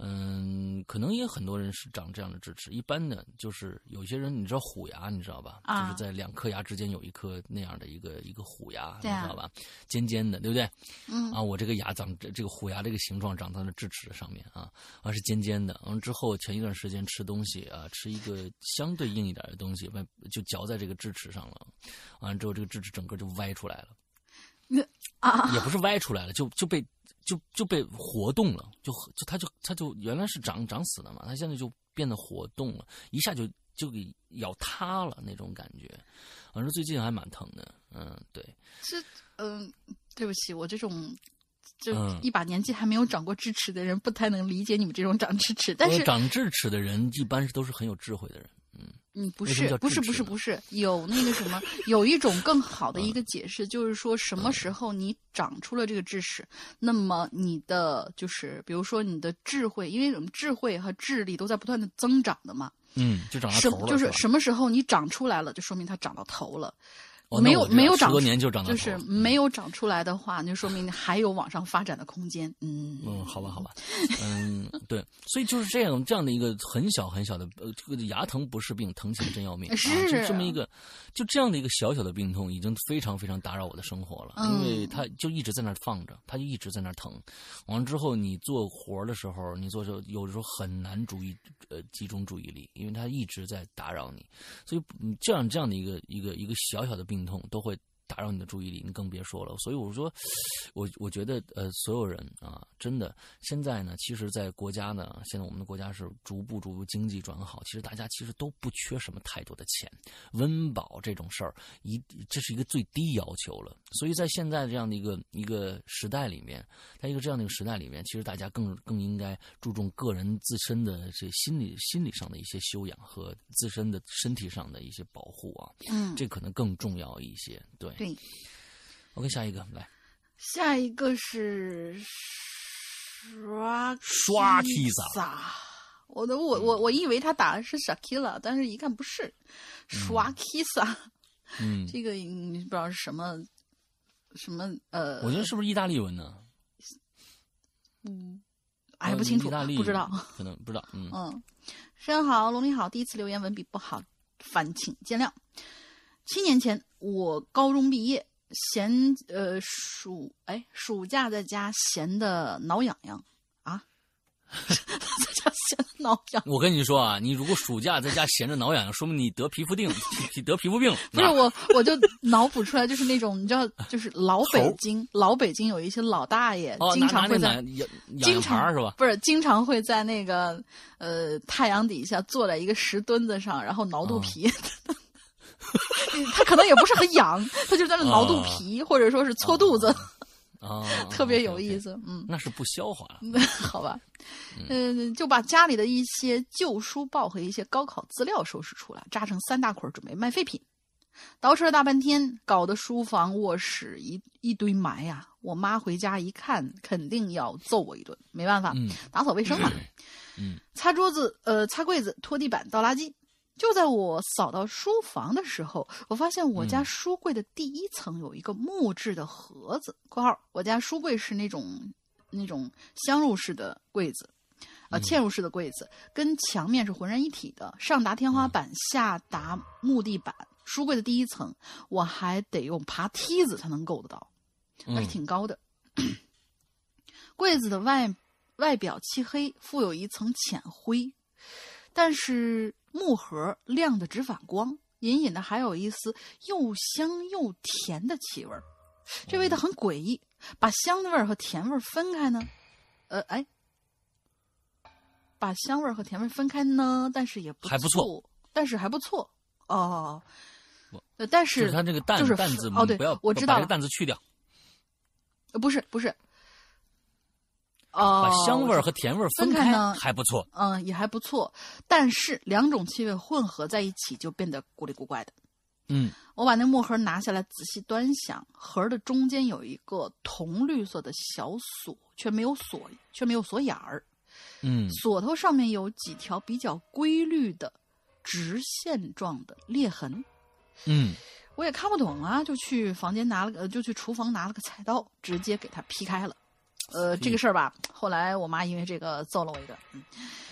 嗯，可能也很多人是长这样的智齿。一般的就是有些人，你知道虎牙，你知道吧？啊就是在两颗牙之间有一颗那样的一个一个虎牙，你知道吧？尖尖的，对不对？嗯啊，我这个牙长这这个虎牙这个形状长在了智齿上面啊，啊是尖尖的。完了之后，前一段时间吃东西啊，吃一个相对硬一点的东西，外就嚼在这个智齿上了，完了之后这个智齿整个就歪出来了。那啊，也不是歪出来了，就就被就就被活动了，就就它就它就原来是长长死的嘛，它现在就变得活动了，一下就就给咬塌了那种感觉，反正最近还蛮疼的，嗯，对，是嗯，对不起，我这种。就嗯一把年纪还没有长过智齿的人，不太能理解你们这种长智齿。但是呃长智齿的人一般是都是很有智慧的人，你不是不是不是不是有那个什么，有一种更好的一个解释，就是说什么时候你长出了这个智齿，那么你的就是比如说你的智慧，因为我们智慧和智力都在不断的增长的嘛，嗯，就长到头了，吧就是什么时候你长出来了，就说明它长到头了。哦没有那我知道10没有长出多年就长到就是没有长出来的话，那就说明还有往上发展的空间。嗯。嗯，好吧，好吧，嗯，对，所以就是这样这样的一个很小很小的呃，这个牙疼不是病，疼起来真要命，啊、是。就这么一个，就这样的一个小小的病痛，已经非常非常打扰我的生活了，因为嗯它就一直在那儿放着，它就一直在那儿疼，完了之后你做活儿的时候，你做时候有的时候很难注意呃集中注意力，因为它一直在打扰你，所以嗯这样这样的一个一个一个小小的病痛都会。打扰你的注意力，你更别说了。所以我说，我我觉得呃，所有人啊，真的现在呢，其实，在国家呢，现在我们的国家是逐步逐步经济转好，其实大家其实都不缺什么太多的钱，温饱这种事儿一这是一个最低要求了。所以在现在这样的一个一个时代里面，在一个这样的一个时代里面，其实大家更更应该注重个人自身的这心理心理上的一些修养和自身的身体上的一些保护啊，嗯，这可能更重要一些。对对。OK，下一个来。下一个是刷刷 Kisa 我的我我我以为他打的是 Shakira，但是一看不是，刷 Kisa，、嗯，这个你不知道是什么什么呃，我觉得是不是意大利文呢？嗯，哎呃不清楚意大利，不知道。可能不知道。嗯，嗯，山好，龙你好，第一次留言文笔不好，烦请见谅。七年前我高中毕业，闲呃暑哎暑假在家闲的挠痒痒啊，在家闲的挠痒。我跟你说啊，你如果暑假在家闲着挠痒痒，说明你得皮肤病，你得皮肤病。不是我，我就脑补出来，就是那种你知道，就是老北京，老北京有一些老大爷，哦，经常会在经痒常是吧？不是经常会在那个呃太阳底下坐在一个石墩子上，然后挠肚皮。他可能也不是很痒，他就在那挠肚皮，或者说是搓肚子，啊，特别有意思。嗯，那是不消化。好吧，嗯，就把家里的一些旧书报和一些高考资料收拾出来，扎成三大捆，准备卖废品。捯饬了大半天，搞得书房、卧室一一堆埋呀！我妈回家一看，肯定要揍我一顿。没办法，嗯打扫卫生嘛。嗯，擦桌子，呃，擦柜子，拖地板，倒垃圾。就在我扫到书房的时候，我发现我家书柜的第一层有一个木质的盒子（括号我家书柜是那种那种镶入式的柜子，呃，嵌入式的柜子，跟墙面是浑然一体的，上达天花板，下达木地板。书柜的第一层，我还得用爬梯子才能够得到，还是挺高的。柜子的外外表漆黑，附有一层浅灰，但是木盒亮得直反光，隐隐的还有一丝又香又甜的气味儿。这味道很诡异，把香味儿和甜味儿分开呢？呃，哎，把香味儿和甜味儿分开呢？但是也不还不错，但是还不错哦。呃，但就是是它这个蛋就是蛋字哦对不要我知道了把这个蛋字去掉，呃不是不是，哦，把香味儿和甜味儿分开呢还不错。嗯，也还不错，但是两种气味混合在一起就变得古里古怪的。嗯我把那木盒拿下来，仔细端详，盒的中间有一个铜绿色的小锁，却没有锁，却没有锁眼儿。嗯锁头上面有几条比较规律的直线状的裂痕。嗯我也看不懂啊，就去房间拿了个，呃就去厨房拿了个菜刀，直接给它劈开了。呃，这个事儿吧，后来我妈因为这个揍了我一顿。嗯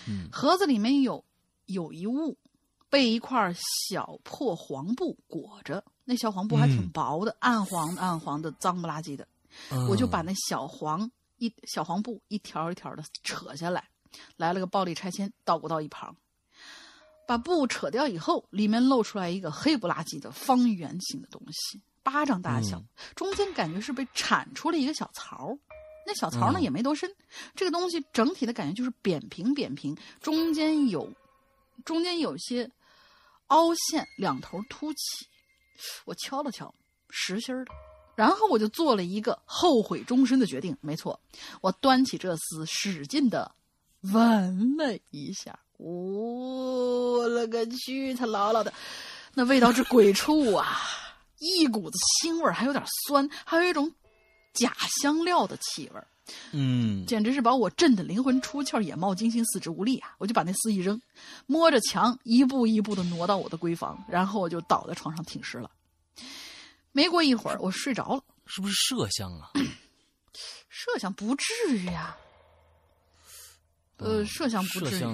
嗯盒子里面有有一物，被一块小破黄布裹着，那小黄布还挺嗯薄的，暗黄的暗黄的，脏不拉几的。我就把那小黄一小黄布一条一条的扯下来，来了个暴力拆迁，倒鼓到一旁。把布扯掉以后，里面露出来一个黑不拉几的方圆形的东西，巴掌大小，中间感觉是被铲出了一个小槽。那小槽呢嗯也没多深，这个东西整体的感觉就是扁平扁平，中间有中间有些凹陷，两头凸起。我敲了敲，实心儿的。然后我就做了一个后悔终身的决定。没错，我端起这丝，使劲的闻了一下。我、勒个去，它牢牢的，那味道之鬼畜啊！一股子腥味儿，还有点酸，还有一种假香料的气味儿，嗯简直是把我震得灵魂出窍、眼冒金星、四肢无力啊！我就把那丝一扔，摸着墙，一步一步的挪到我的闺房，然后我就倒在床上挺尸了。没过一会儿，我睡着了。是不是麝香啊？麝香不至于呀、呃，麝香不至于。，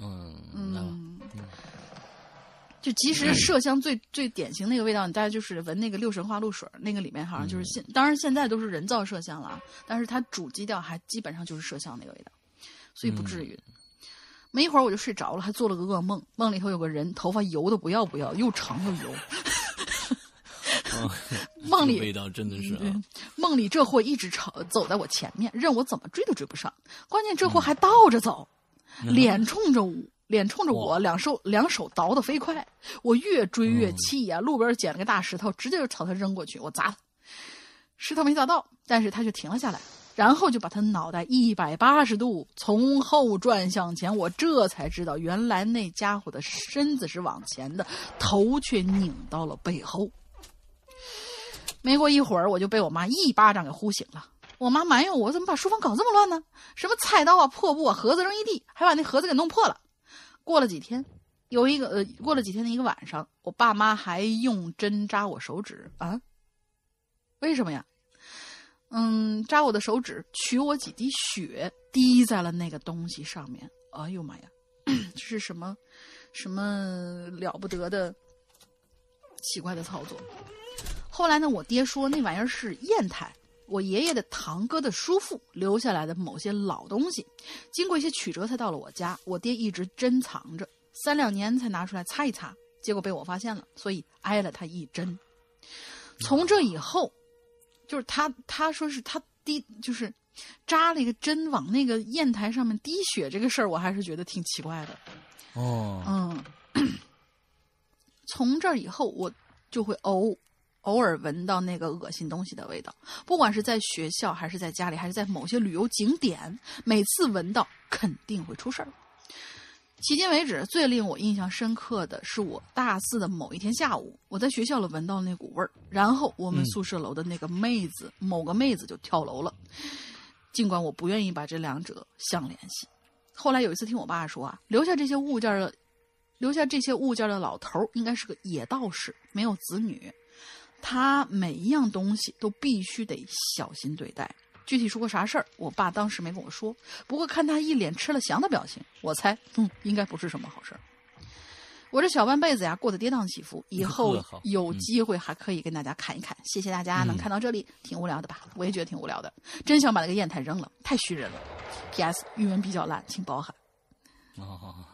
嗯那嗯，就其实麝香最最典型那个味道，你大概就是闻那个六神花露水，那个里面好像就是现，当然现在都是人造麝香了啊，但是它主基调还基本上就是麝香那个味道，所以不至于。没一会儿我就睡着了，还做了个噩梦，梦里头有个人头发油的不要不要，又长又油。梦 里味道真的是啊嗯，梦里这货一直朝走在我前面，任我怎么追都追不上。关键这嗯货还倒着走，脸冲着我，脸冲着我，两手两手倒的飞快。我越追越气呀、路边捡了个大石头，直接就朝他扔过去，我砸他。石头没砸到，但是他却停了下来，然后就把他脑袋一百八十度从后转向前。我这才知道，原来那家伙的身子是往前的，头却拧到了背后。没过一会儿，我就被我妈一巴掌给呼醒了。我妈埋怨我怎么把书房搞这么乱呢？什么菜刀啊、破布啊、盒子扔一地，还把那盒子给弄破了。过了几天，有一个呃，过了几天的一个晚上，我爸妈还用针扎我手指啊？为什么呀？嗯，扎我的手指，取我几滴血，滴在了那个东西上面。哎呦妈呀，这 是什么什么了不得的奇怪的操作？后来呢，我爹说那玩意儿是砚台，我爷爷的堂哥的叔父留下来的某些老东西，经过一些曲折才到了我家。我爹一直珍藏着，三两年才拿出来擦一擦，结果被我发现了，所以挨了他一针。从这以后，就是他他说是他滴就是扎了一个针往那个砚台上面滴血这个事儿，我还是觉得挺奇怪的。哦，嗯，从这儿以后，我就会偶偶尔闻到那个恶心东西的味道，不管是在学校，还是在家里，还是在某些旅游景点，每次闻到肯定会出事儿。迄今为止，最令我印象深刻的是我大四的某一天下午，我在学校里闻到那股味儿，然后我们宿舍楼的那个妹子，某个妹子就跳楼了。尽管我不愿意把这两者相联系，后来有一次听我爸说啊，留下这些物件的，留下这些物件的老头应该是个野道士，没有子女，他每一样东西都必须得小心对待。具体出过啥事儿，我爸当时没跟我说。不过看他一脸吃了翔的表情，我猜，嗯，应该不是什么好事儿。我这小半辈子呀，过得跌宕起伏，以后有嗯机会还可以跟大家看一看。谢谢大家能嗯看到这里，挺无聊的吧？我也觉得挺无聊的，真想把那个砚台扔了，太虚人了。P.S. 语文比较烂，请包涵。哦，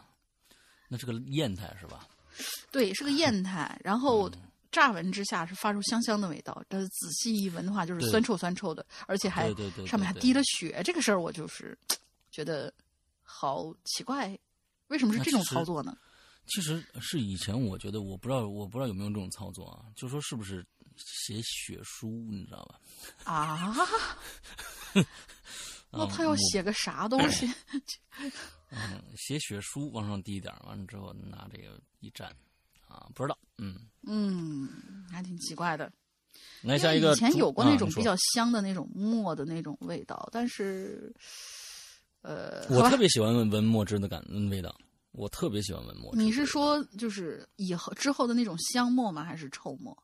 那是个砚台是吧？对，是个砚台，然后嗯乍闻之下是发出香香的味道，但是仔细一闻的话，就是酸臭酸臭的，而且还上面还滴了血。这个事儿我就是觉得好奇怪，为什么是这种操作呢？其实是以前我觉得，我不知道，我不知道有没有这种操作啊，就说是不是写血书，你知道吧？啊，那啊他要写个啥东西？嗯，写血书往上滴一点，完了之后拿这个一蘸，啊，不知道，嗯，嗯，还挺奇怪的。那下一个以前有过那种比较香的那种墨的那种味道，但是，呃，我特别喜欢闻闻墨汁的感嗯味道，我特别喜欢闻墨汁。你是说就是以后之后的那种香墨吗？还是臭墨？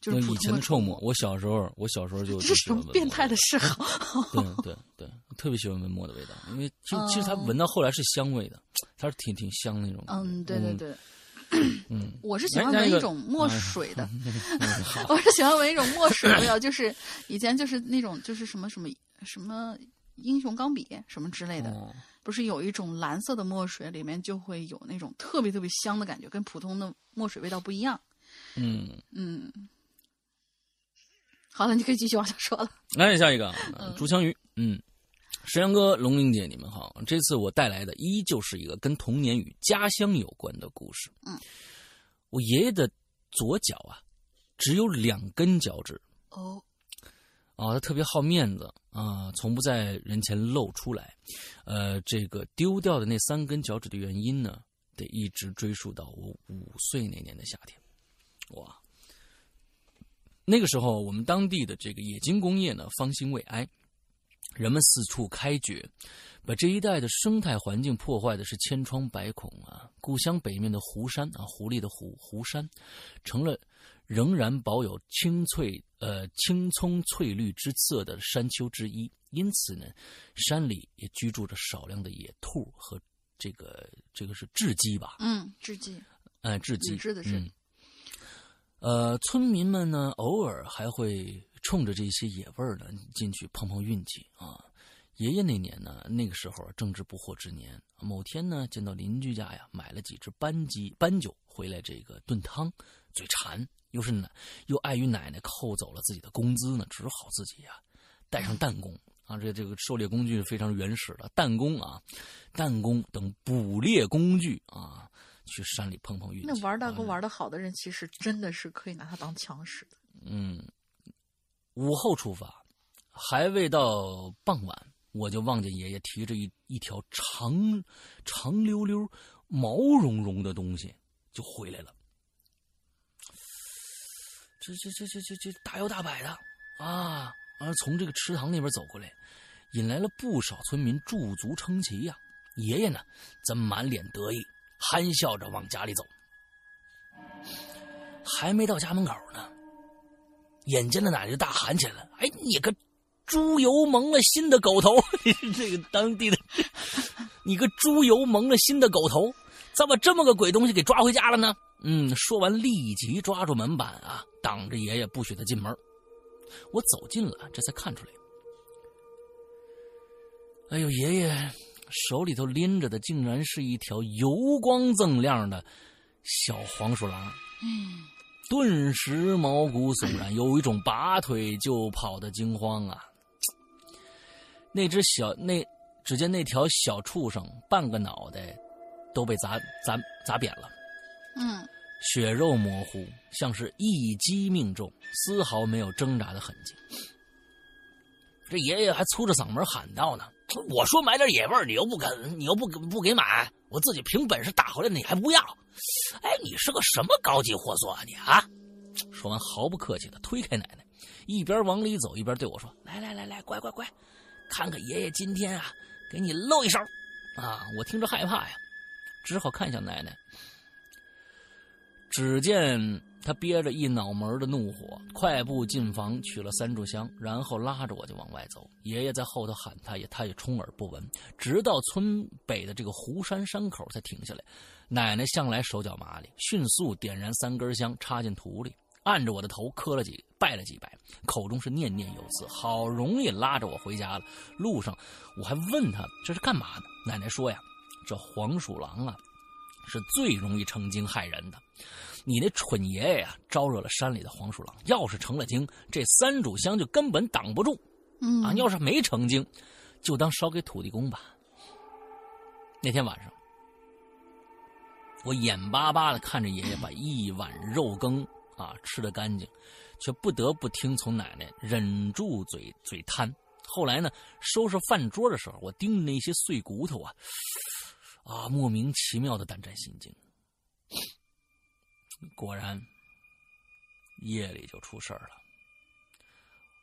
就是以前的臭臭墨？我小时候，我小时候就这就是喜什么变态的嗜好？对对对，我特别喜欢闻墨的味道，因为其实其实它哦闻到后来是香味的，它是挺挺香那种。嗯，对对，对，嗯，我是喜欢闻一种墨哎水的，我是喜欢闻一种墨水的味道，就是以前就是那种就是什么什么什么英雄钢笔什么之类的，哦。不是有一种蓝色的墨水，里面就会有那种特别特别香的感觉，跟普通的墨水味道不一样。嗯，嗯，好了，你可以继续往下说了。来下一个，呃竹香鱼，嗯，石阳哥、龙玲姐，你们好。这次我带来的依旧是一个跟童年与家乡有关的故事。嗯，我爷爷的左脚啊，只有两根脚趾哦，啊，他特别好面子啊，从不在人前露出来。呃，这个丢掉的那三根脚趾的原因呢，得一直追溯到我五岁那年的夏天。哇，那个时候我们当地的这个冶金工业呢方兴未艾，人们四处开掘，把这一带的生态环境破坏的是千疮百孔啊。故乡北面的湖山啊，狐狸的湖湖山，成了仍然保有青翠呃青葱翠绿之色的山丘之一。因此呢，山里也居住着少量的野兔和这个这个是雉鸡吧？嗯，雉鸡，哎，雉鸡，纸质的是嗯。呃，村民们呢，偶尔还会冲着这些野味儿呢进去碰碰运气啊。爷爷那年呢，那个时候正值不惑之年。某天呢，见到邻居家呀买了几只斑鸡斑鸠回来，这个炖汤，嘴馋，又是奶，又碍于奶奶扣走了自己的工资呢，只好自己呀带上弹弓啊，这这个狩猎工具是非常原始的弹弓啊，弹弓等捕猎工具啊，去山里碰碰运气。那玩弹弓啊玩的好的人，其实真的是可以拿它当枪使的。嗯，午后出发，还未到傍晚，我就望见爷爷提着一一条长长溜溜、毛茸茸的东西就回来了。这这这这这这大摇大摆的啊，而从这个池塘那边走过来，引来了不少村民驻足称奇呀、爷爷呢，则满脸得意，憨笑着往家里走。还没到家门口呢，眼尖的奶奶就大喊起来了：“哎，你个猪油蒙了心的狗头！这个当地的，你个猪油蒙了心的狗头，怎么这么个鬼东西给抓回家了呢？”嗯，说完立即抓住门板啊，挡着爷爷不许他进门。我走近了，这才看出来。哎呦，爷爷手里头拎着的竟然是一条油光锃亮的小黄鼠狼。嗯，顿时毛骨悚然，有一种拔腿就跑的惊慌啊！那只小那，只见那条小畜生半个脑袋都被砸砸砸扁了，嗯，血肉模糊，像是一击命中，丝毫没有挣扎的痕迹。这爷爷还粗着嗓门喊道呢：“我说买点野味你又不肯，你又不不给买，我自己凭本事打回来，你还不要？哎，你是个什么高级货色啊你啊！”说完，毫不客气的推开奶奶，一边往里走，一边对我说：“来来来来，乖乖乖，看看爷爷今天啊，给你露一手。”啊，我听着害怕呀，只好看向奶奶。只见他憋着一脑门的怒火，快步进房取了三炷香，然后拉着我就往外走。爷爷在后头喊他，也他也充耳不闻，直到村北的这个湖山山口才停下来。奶奶向来手脚麻利，迅速点燃三根香，插进土里，按着我的头磕了几拜了几拜，口中是念念有词。好容易拉着我回家了，路上我还问他这是干嘛呢？奶奶说呀，这黄鼠狼啊。是最容易成精害人的，你那蠢爷爷呀，招惹了山里的黄鼠狼。要是成了精，这三炷香就根本挡不住。嗯啊，要是没成精，就当烧给土地公吧。那天晚上，我眼巴巴的看着爷爷把一碗肉羹啊吃得干净，却不得不听从奶奶忍住嘴嘴贪。后来呢，收拾饭桌的时候，我盯着那些碎骨头啊。啊，莫名其妙的胆战心惊。果然，夜里就出事儿了。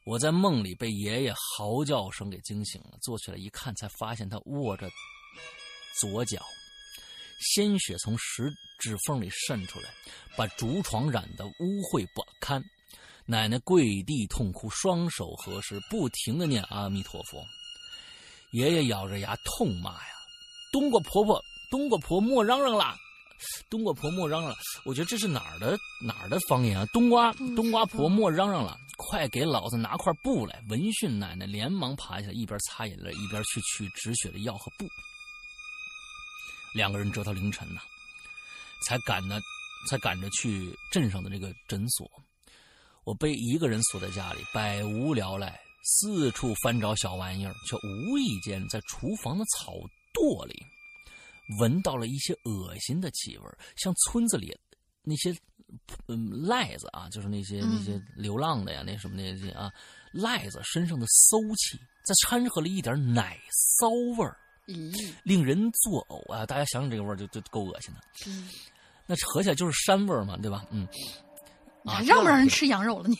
我在梦里被爷爷嚎叫声给惊醒了，坐起来一看，才发现他握着左脚，鲜血从食指缝里渗出来，把竹床染得污秽不堪。奶奶跪地痛哭，双手合十，不停的念阿弥陀佛。爷爷咬着牙痛骂呀。冬瓜婆婆，冬瓜婆莫嚷嚷了，冬瓜婆莫嚷嚷了。我觉得这是哪儿的哪儿的方言啊？冬瓜冬瓜婆莫嚷嚷了，快给老子拿块布来！闻讯奶奶连忙爬起来，一边擦眼泪，一边去取止血的药和布。两个人折腾凌晨呐，才赶呢，才赶着去镇上的这个诊所。我被一个人锁在家里，百无聊赖，四处翻找小玩意儿，却无意间在厨房的草。垛里闻到了一些恶心的气味，像村子里那些嗯赖子啊，就是那些那些流浪的呀，那什么那些啊赖子身上的馊气，再掺和了一点奶骚味令人作呕啊！大家想想这个味儿就就够恶心的。嗯，那合起来就是膻味儿嘛，对吧？嗯，啊，让不让人吃羊肉了你？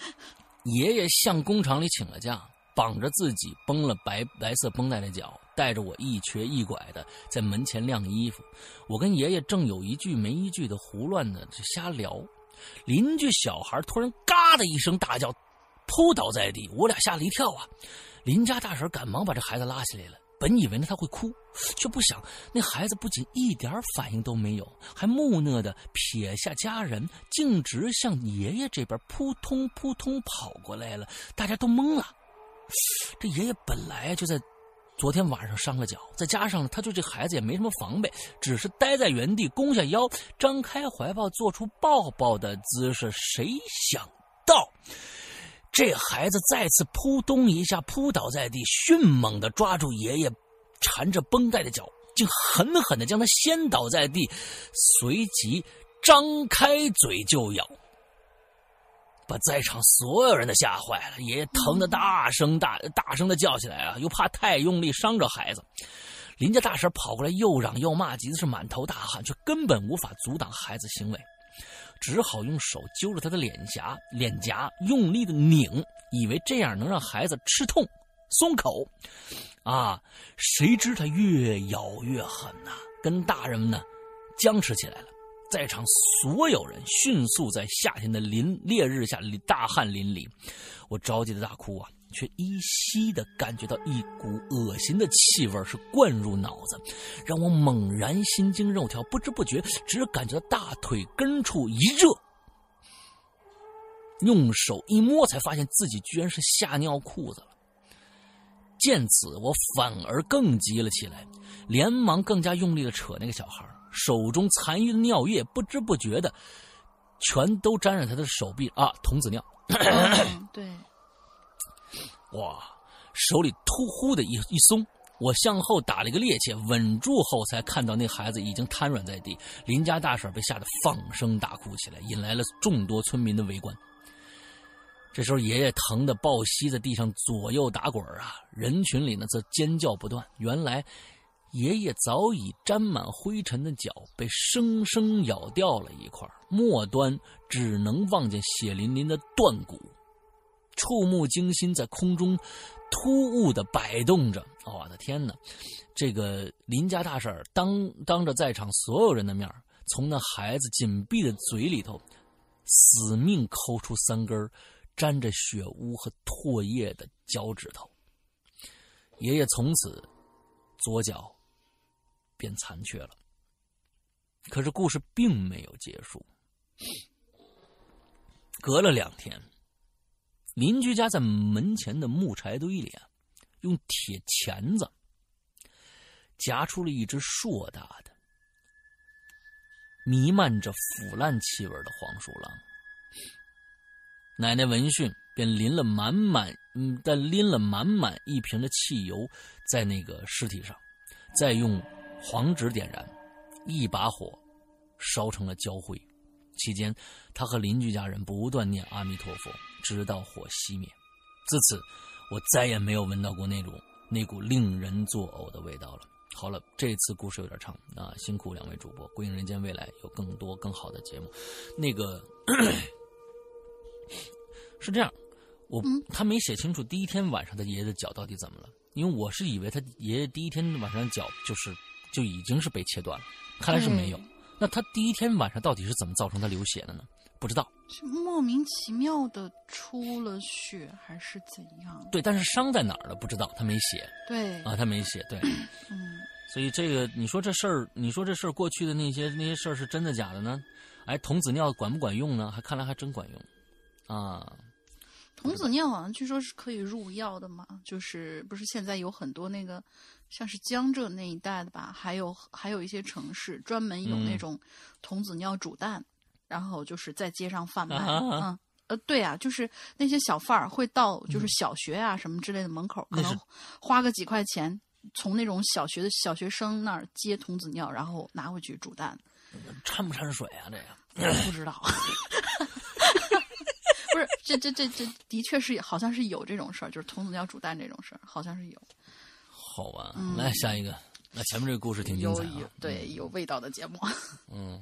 爷爷向工厂里请了假。绑着自己绷了白白色绷带的脚，带着我一瘸一拐的在门前晾衣服。我跟爷爷正有一句没一句的胡乱的瞎聊，邻居小孩突然嘎的一声大叫，扑倒在地，我俩吓了一跳啊！邻家大婶赶忙把这孩子拉起来了，本以为呢他会哭，却不想那孩子不仅一点反应都没有，还木讷的撇下家人，径直向爷爷这边扑通扑通跑过来了。大家都懵了。这爷爷本来就在昨天晚上伤了脚，再加上他对这孩子也没什么防备，只是待在原地，弓下腰，张开怀抱，做出抱抱的姿势。谁想到，这孩子再次扑通一下扑倒在地，迅猛的抓住爷爷缠着绷带的脚，竟狠狠的将他掀倒在地，随即张开嘴就咬。把在场所有人都吓坏了，爷爷疼得大声大大声的叫起来啊，又怕太用力伤着孩子。邻家大婶跑过来，又嚷又骂，急的是满头大汗，却根本无法阻挡孩子行为，只好用手揪着他的脸颊，脸颊用力的拧，以为这样能让孩子吃痛松口。啊，谁知他越咬越狠呐，跟大人们呢僵持起来了。在场所有人迅速在夏天的淋烈日下大汗淋漓，我着急的大哭啊，却依稀的感觉到一股恶心的气味是灌入脑子，让我猛然心惊肉跳，不知不觉只感觉到大腿根处一热。用手一摸，才发现自己居然是吓尿裤子了。见此，我反而更急了起来，连忙更加用力的扯那个小孩，手中残余的尿液不知不觉的全都沾染他的手臂啊，童子尿。嗯对，哇，手里突忽的一一松，我向后打了一个趔趄，稳住后才看到那孩子已经瘫软在地。邻家大婶被吓得放声大哭起来，引来了众多村民的围观。这时候，爷爷疼得抱膝在地上左右打滚啊，人群里呢则尖叫不断。原来，爷爷早已沾满灰尘的脚被生生咬掉了一块，末端只能望见血淋淋的断骨。触目惊心，在空中突兀的摆动着。我的天哪！这个邻家大婶当当着在场所有人的面从那孩子紧闭的嘴里头死命抠出三根沾着血污和唾液的脚趾头。爷爷从此左脚便残缺了。可是故事并没有结束。隔了两天，邻居家在门前的木柴堆里啊，用铁钳子夹出了一只硕大的、弥漫着腐烂气味的黄鼠狼。奶奶闻讯，便淋了满满，嗯，但拎了满满一瓶的汽油在那个尸体上，再用黄纸点燃，一把火烧成了焦灰。期间，他和邻居家人不断念阿弥陀佛，直到火熄灭。自此，我再也没有闻到过那种那股令人作呕的味道了。好了，这次故事有点长啊，辛苦两位主播，归隐人间未来有更多更好的节目。那个 是这样，我、他没写清楚第一天晚上他爷爷的脚到底怎么了，因为我是以为他爷爷第一天晚上脚就是就已经是被切断了，看来是没有。那他第一天晚上到底是怎么造成他流血的呢？不知道。是莫名其妙的出了血还是怎样？对，但是伤在哪儿了不知道，他没写对，啊，他没写。对，嗯，所以这个你说这事儿，你说这事儿过去的那些那些事儿是真的假的呢？哎，童子尿管不管用呢？还看来还真管用啊。童子尿好像据说是可以入药的嘛，就是不是现在有很多那个像是江浙那一带的吧，还有还有一些城市专门有那嗯种童子尿煮蛋，然后就是在街上贩卖，啊嗯。呃，对啊，就是那些小贩儿会到就是小学啊什么之类的门口，可能花个几块钱，从那种小学的小学生那儿接童子尿，然后拿回去煮蛋。掺不掺水啊？这个不知道，不是这这这这的确是好像是有这种事儿，就是童子尿煮蛋这种事儿，好像是有好吧。来下一个，那前面这个故事挺精彩啊。有对有味道的节目。嗯，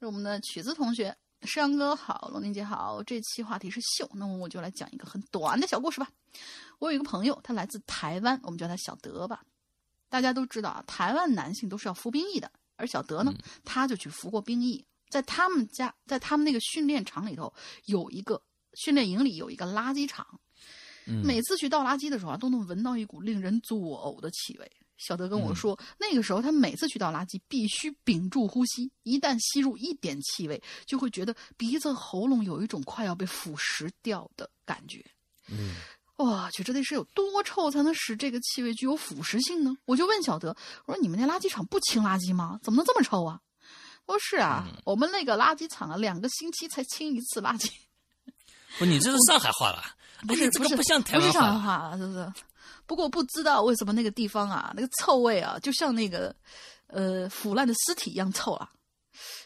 是我们的曲子同学，诗阳哥好，龙玲姐好。这期话题是秀，那么我就来讲一个很短的小故事吧。我有一个朋友，他来自台湾，我们叫他小德吧。大家都知道啊，台湾男性都是要服兵役的，而小德呢，他就去服过兵役。在他们家，在他们那个训练场里头，有一个训练营里有一个垃圾场。嗯每次去倒垃圾的时候啊，都能闻到一股令人作呕的气味。小德跟我说，那个时候他每次去倒垃圾，必须屏住呼吸，一旦吸入一点气味，就会觉得鼻子、喉咙有一种快要被腐蚀掉的感觉。嗯，我去，这得是有多臭才能使这个气味具有腐蚀性呢？我就问小德，我说你们那垃圾场不清垃圾吗？怎么能这么臭啊？他说是啊，我们那个垃圾场啊，两个星期才清一次垃圾。不，你这是上海话了，不是哎这个是不像台湾话，是不是？不过不知道为什么那个地方啊，那个臭味啊，就像那个呃腐烂的尸体一样臭啊，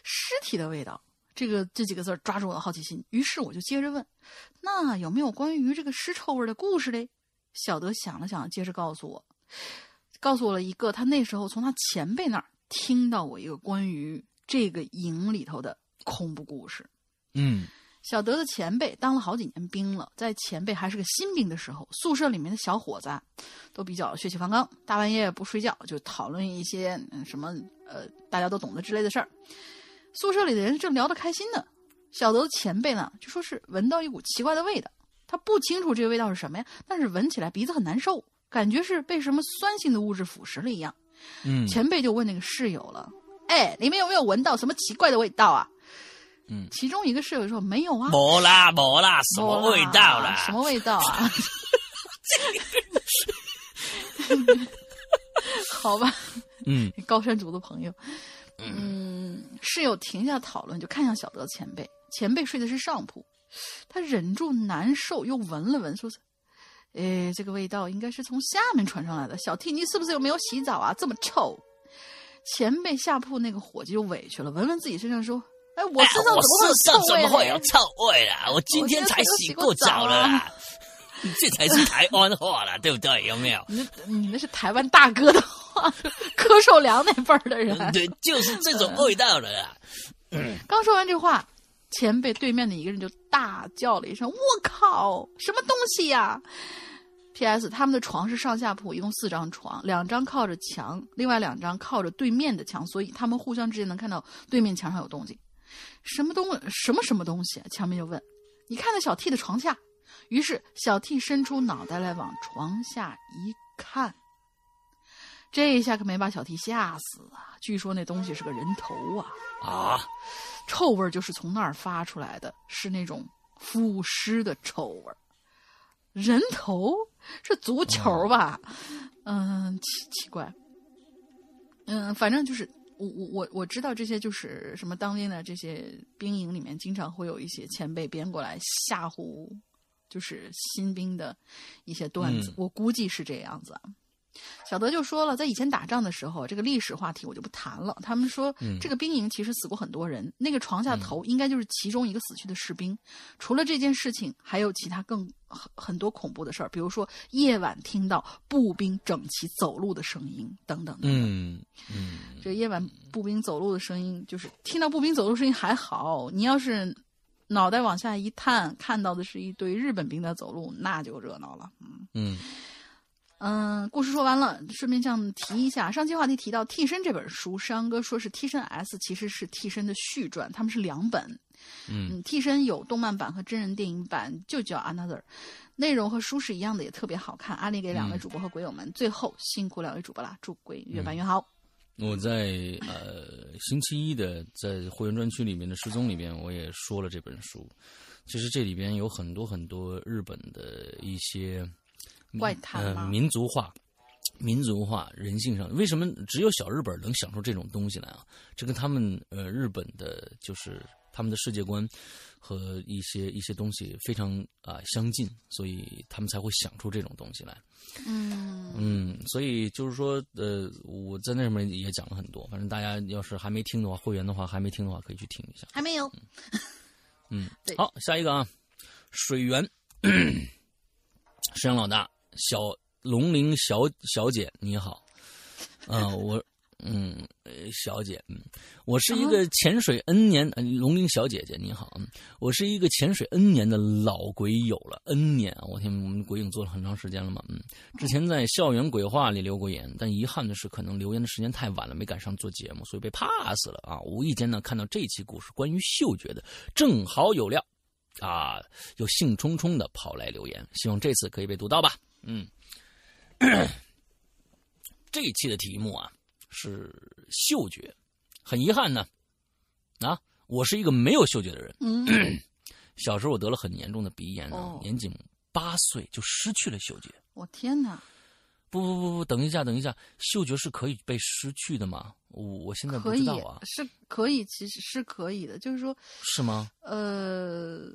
尸体的味道。这个这几个字抓住我的好奇心，于是我就接着问：“那有没有关于这个尸臭味的故事嘞？”小德想了想，接着告诉我，告诉我了一个他那时候从他前辈那儿听到过一个关于这个营里头的恐怖故事。嗯小德的前辈当了好几年兵了，在前辈还是个新兵的时候，宿舍里面的小伙子啊，都比较血气方刚，大半夜不睡觉就讨论一些嗯什么呃大家都懂得之类的事儿。宿舍里的人正聊得开心呢，小德的前辈呢就说是闻到一股奇怪的味道，他不清楚这个味道是什么呀，但是闻起来鼻子很难受，感觉是被什么酸性的物质腐蚀了一样。嗯前辈就问那个室友了：“哎，你们有没有闻到什么奇怪的味道啊？”嗯其中一个室友说没有啊，没啦没啦，什么味道啦？什么味道啊？好吧，嗯高山族的朋友，嗯，室友停下讨论，就看向小德前辈。前辈睡的是上铺，他忍住难受，又闻了闻，说是：“哎，这个味道应该是从下面传上来的。小 T，你是不是有没有洗澡啊？这么臭！”前辈下铺那个伙计就委屈了，闻闻自己身上说：“哎，我身上怎么会有臭味身上怎么会有？臭味啦？我今天才洗过澡了啦，这才是台湾话啦，对不对？有没有？你那你那是台湾大哥的话，柯受良那辈儿的人。对，就是这种味道的啦。刚说完这话，前辈对面的一个人就大叫了一声：“我靠，什么东西呀！”P.S. 他们的床是上下铺，一共四张床，两张靠着墙，另外两张靠着对面的墙，所以他们互相之间能看到对面墙上有动静。什么东什么什么东西啊？强明就问：“你看那小 T 的床下。”于是小 T 伸出脑袋来往床下一看，这一下可没把小 T 吓死啊！据说那东西是个人头啊！啊，臭味就是从那儿发出来的，是那种腐尸的臭味。人头是足球吧？嗯，奇奇怪。嗯，反正就是我我我我知道这些就是什么当兵的这些兵营里面经常会有一些前辈编过来吓唬，就是新兵的一些段子，嗯我估计是这样子啊。小德就说了，在以前打仗的时候，这个历史话题我就不谈了。他们说，嗯这个兵营其实死过很多人，那个床下头应该就是其中一个死去的士兵。除了这件事情，还有其他更很很多恐怖的事儿，比如说夜晚听到步兵整齐走路的声音等等等等。嗯嗯，这夜晚步兵走路的声音，就是听到步兵走路声音还好，你要是脑袋往下一探，看到的是一堆日本兵在走路，那就热闹了。嗯嗯嗯，故事说完了，顺便向提一下，上期话题提到《替身》这本书，山哥说是《替身 S》，其实是《替身》的续传，他们是两本。嗯嗯，替身有动漫版和真人电影版，就叫 Another，内容和书是一样的，也特别好看。安利给两位主播和鬼友们。最后辛苦两位主播啦，祝鬼越办越好。我在呃星期一的在会员专区里面的失踪里面，我也说了这本书。其实这里边有很多很多日本的一些怪谈吗呃民族化、民族化、人性上，为什么只有小日本能想出这种东西来啊？这跟他们呃日本的就是他们的世界观和一些一些东西非常啊、相近，所以他们才会想出这种东西来。嗯，嗯，所以就是说，呃，我在那上面也讲了很多。反正大家要是还没听的话，会员的话还没听的话，可以去听一下。还没有。嗯 对，好，下一个啊，水源，沈阳老大，小龙鳞小小姐你好，啊、我。嗯，呃小姐，嗯，我是一个潜水 N 年，呃龙鳞小姐姐，你好，嗯，我是一个潜水 N 年的老鬼友了，N 年啊，我天，我们鬼影做了很长时间了嘛，嗯，之前在校园鬼话里留过言，但遗憾的是，可能留言的时间太晚了，没赶上做节目，所以被 pass 了啊。无意间呢，看到这期故事关于嗅觉的，正好有料，啊，又兴冲冲的跑来留言，希望这次可以被读到吧。嗯，这一期的题目啊是嗅觉，很遗憾呢，啊，我是一个没有嗅觉的人。嗯，小时候我得了很严重的鼻炎啊，哦年仅八岁就失去了嗅觉。我天哪，不不不不，等一下，等一下，嗅觉是可以被失去的吗？我我现在不可以知道啊，是可以，其实是可以的，就是说，是吗？呃，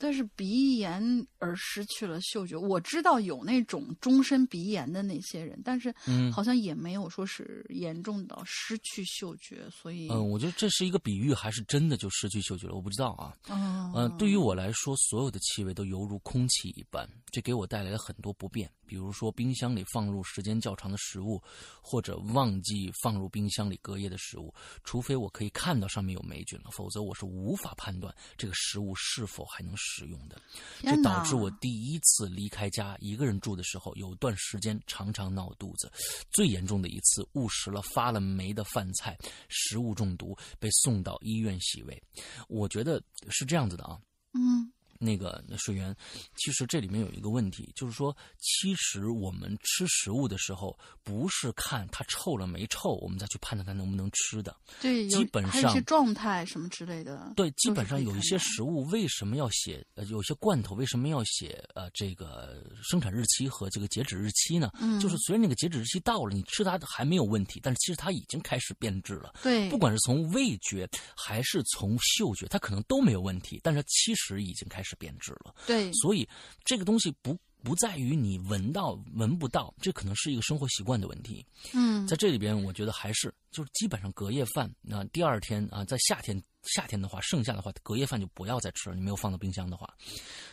但是鼻炎而失去了嗅觉，我知道有那种终身鼻炎的那些人，但是嗯好像也没有说是严重到失去嗅觉，所以嗯、我觉得这是一个比喻，还是真的就失去嗅觉了？我不知道啊。嗯嗯、对于我来说，所有的气味都犹如空气一般，这给我带来了很多不便。比如说，冰箱里放入时间较长的食物，或者忘记放入冰箱里隔夜的食物，除非我可以看到上面有霉菌了，否则我是无法判断这个食物是否还能食用的。这导致我第一次离开家一个人住的时候，有段时间常常闹肚子。最严重的一次，误食了发了霉的饭菜，食物中毒，被送到医院洗胃。我觉得是这样子的啊，嗯那个水源，其实这里面有一个问题，就是说，其实我们吃食物的时候，不是看它臭了没臭，我们再去判断它能不能吃的。对，基本还有一些上状态什么之类的。对，基本上有一些食物为什么要写呃，有些罐头为什么要写呃这个生产日期和这个截止日期呢？嗯就是虽然那个截止日期到了，你吃它还没有问题，但是其实它已经开始变质了。对，不管是从味觉还是从嗅觉，它可能都没有问题，但是其实已经开始变质了。对所以这个东西不不在于你闻到闻不到，这可能是一个生活习惯的问题。嗯在这里边，我觉得还是就是基本上隔夜饭，那、第二天啊，在夏天夏天的话，剩下的话隔夜饭就不要再吃了。你没有放到冰箱的话，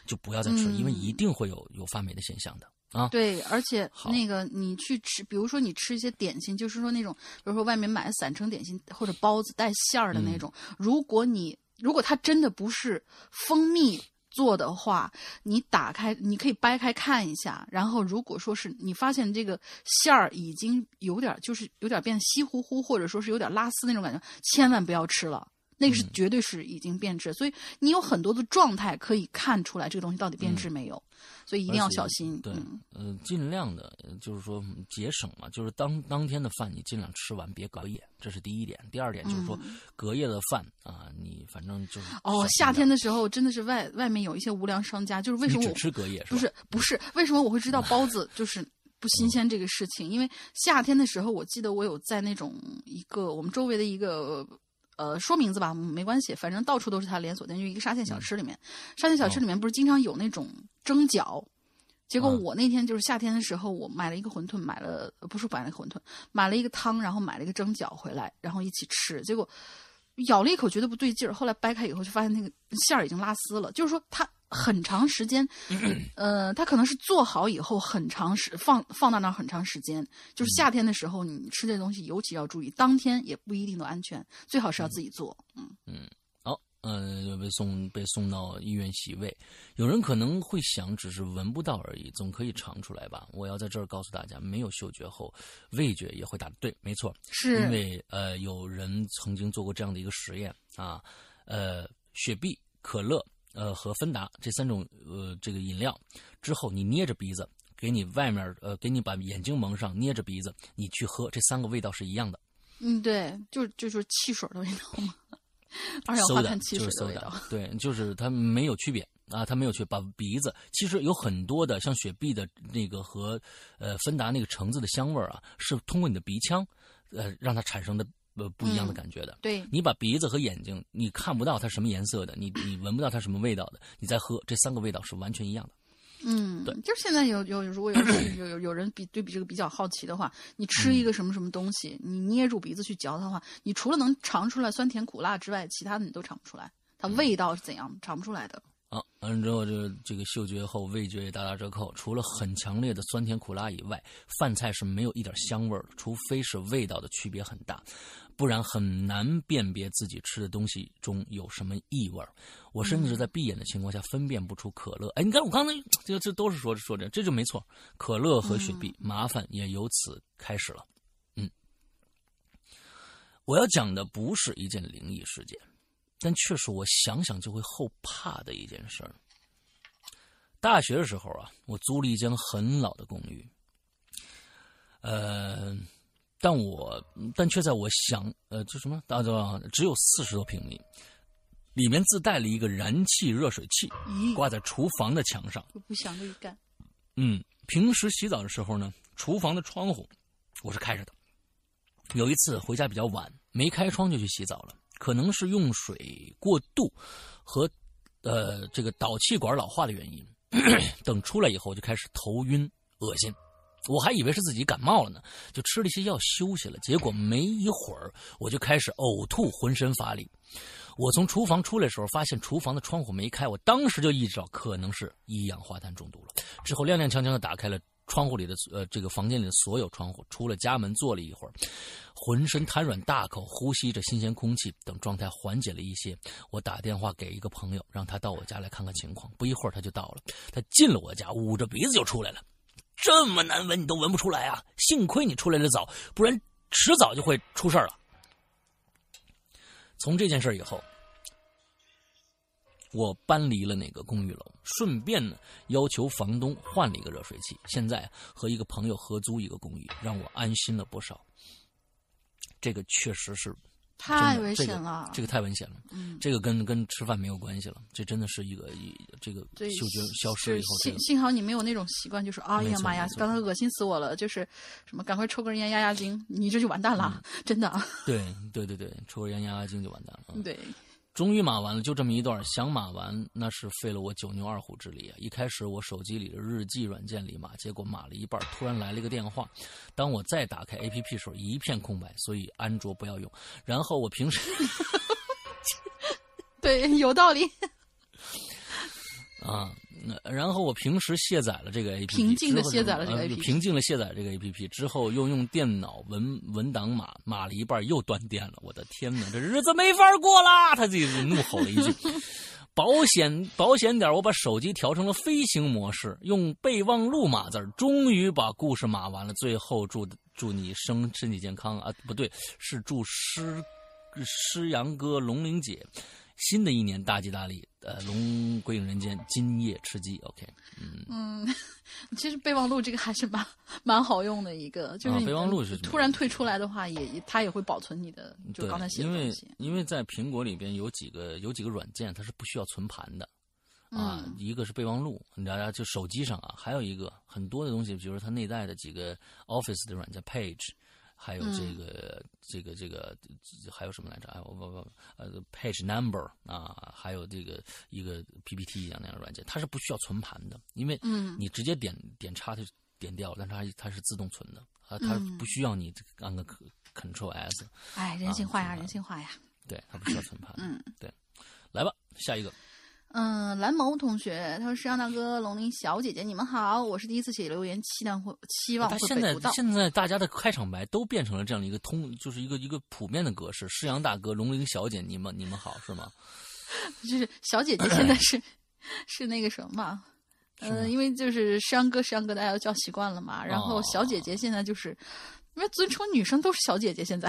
就不要再吃，嗯因为一定会有有发霉的现象的啊。对，而且好那个你去吃，比如说你吃一些点心，就是说那种，比如说外面买的散成点心或者包子带馅儿的嗯那种，如果你如果它真的不是蜂蜜。做的话，你打开，你可以掰开看一下，然后如果说是你发现这个馅儿已经有点就是有点变稀糊糊，或者说是有点拉丝那种感觉，千万不要吃了，那个是嗯绝对是已经变质。所以你有很多的状态可以看出来这个东西到底变质没有，所以一定要小心。对，嗯呃，尽量的，呃就是说嗯节省嘛，就是当当天的饭你尽量吃完，别隔夜，这是第一点。第二点就是说，隔夜的饭啊，你反正就是嗯哦，夏天的时候真的是外外面有一些无良商家，就是为什么我只吃隔夜是？不是不是为什么我会知道包子就是不 新鲜这个事情？因为夏天的时候，我记得我有在那种一个我们周围的一个。呃，说名字吧，没关系，反正到处都是它连锁店，就一个沙县小吃里面，沙县小吃里面不是经常有那种蒸饺，结果嗯。我那天就是夏天的时候，我买了一个馄饨，买了呃不是买了一个馄饨，买了一个汤，然后买了一个蒸饺回来，然后一起吃，结果咬了一口觉得不对劲儿，后来掰开以后就发现那个馅儿已经拉丝了，就是说它很长时间，呃，它可能是做好以后很长时放放到那儿很长时间，就是夏天的时候你吃这东西尤其要注意，当天也不一定都安全，最好是要自己做，嗯嗯好，呃，被送被送到医院洗胃。有人可能会想，只是闻不到而已，总可以尝出来吧？我要在这儿告诉大家，没有嗅觉后，味觉也会打对，没错，是因为呃，有人曾经做过这样的一个实验啊，呃，雪碧、可乐。呃，和芬达这三种呃这个饮料之后，你捏着鼻子，给你外面呃给你把眼睛蒙上，捏着鼻子，你去喝，这三个味道是一样的。嗯，对，就就是汽水的味道嘛，二氧化碳汽水的味道 soda，，对，就是它没有区别啊，它没有区别。把鼻子其实有很多的像雪碧的那个和呃芬达那个橙子的香味儿啊，是通过你的鼻腔呃让它产生的呃不一样的嗯感觉的。对，你把鼻子和眼睛，你看不到它什么颜色的，你你闻不到它什么味道的，你再喝，这三个味道是完全一样的。嗯，对就是现在有有如果有有有有人比对比这个比较好奇的话，你吃嗯一个什么什么东西，你捏住鼻子去嚼它的话，你除了能尝出来酸甜苦辣之外，其他的你都尝不出来，它味道是怎样尝不出来的。啊，完了之后，这这个嗅觉后味觉也大打折扣。除了很强烈的酸甜苦辣以外，饭菜是没有一点香味儿的，除非是味道的区别很大，不然很难辨别自己吃的东西中有什么异味儿。我甚至在闭眼的情况下分辨不出可乐。哎，你看我刚才这这都是说说这，这就没错。可乐和雪碧，麻烦也由此开始了。嗯，我要讲的不是一件灵异事件。但却是我想想就会后怕的一件事儿。大学的时候啊，我租了一间很老的公寓，呃，但我但却在我想呃，这什么大家只有四十多平米，里面自带了一个燃气热水器，咦，挂在厨房的墙上。我不想这一干。嗯，平时洗澡的时候呢，厨房的窗户我是开着的。有一次回家比较晚，没开窗就去洗澡了，可能是用水过度和呃这个导气管老化的原因。等出来以后就开始头晕恶心，我还以为是自己感冒了呢，就吃了一些药休息了。结果没一会儿我就开始呕吐，浑身乏力。我从厨房出来的时候，发现厨房的窗户没开，我当时就意识到可能是一氧化碳中毒了。之后踉踉跄跄的打开了窗户里的呃这个房间里的所有窗户，出了家门坐了一会儿，浑身瘫软，大口呼吸着新鲜空气。等状态缓解了一些，我打电话给一个朋友，让他到我家来看看情况。不一会儿他就到了，他进了我家，捂着鼻子就出来了。这么难闻你都闻不出来啊？幸亏你出来的早，不然迟早就会出事了。从这件事以后，我搬离了那个公寓楼，顺便呢要求房东换了一个热水器。现在和一个朋友合租一个公寓，让我安心了不少。这个确实是太危险了。这个太危险了。嗯，这个跟跟吃饭没有关系了，这真的是一个一这个，嗅觉消失了以后，这幸个幸好你没有那种习惯，就是哎呀妈呀刚才恶心死我了，就是什么赶快抽根烟压压惊，你这就完蛋了，嗯真的。对对对对，抽根烟压压惊就完蛋了。嗯对，终于码完了，就这么一段，想码完那是费了我九牛二虎之力啊！一开始我手机里的日记软件里码，结果码了一半，突然来了一个电话。当我再打开 APP 时候，一片空白，所以安卓不要用。然后我平时对，有道理。啊，那然后我平时卸载了这个 APP，平静的卸载了这个呃 APP 平静的卸载这个 APP 之后，又用电脑文文档码码了一半，又断电了。我的天哪，这日子没法过啦！他自己怒吼了一句。保险保险点，我把手机调成了飞行模式，用备忘录码字儿，终于把故事码完了。最后祝祝你生身体健康啊，不对，是祝诗诗阳哥、龙玲姐新的一年大吉大利，呃，龙归隐人间，今夜吃鸡。OK，嗯，嗯，其实备忘录这个还是蛮蛮好用的一个，就是啊备忘录是突然退出来的话，也也它也会保存你的，就刚才，写的因为东西。因为在苹果里边有几个有几个软件，它是不需要存盘的。啊，嗯一个是备忘录，你大家就手机上啊，还有一个很多的东西，比如说它内在的几个 Office 的软件 Page，还有这嗯个、这个这个还有什么来着？哎，我我我呃 Page Number 啊，还有这个一个 PPT 一样那样的软件，它是不需要存盘的，因为嗯你直接点点叉它就点掉了，但是它它是自动存的，啊，它嗯不需要你按个 Control S，哎，人性化呀，啊人性化呀。对，它不需要存盘。嗯，对，来吧，下一个。嗯，蓝眸同学他说：“石阳大哥、龙鳞小姐姐，你们好，我是第一次写留言，期待会期望他现在会被读到。现在大家的开场白都变成了这样的一个通，就是一个一个普遍的格式。施阳大哥、龙鳞小姐，你们你们好是吗？就是小姐姐现在是 是那个什么嘛？是吗呃，因为就是山哥山哥大家都叫习惯了嘛，然后哦小姐姐现在就是。”因为尊称女生都是小姐姐，现在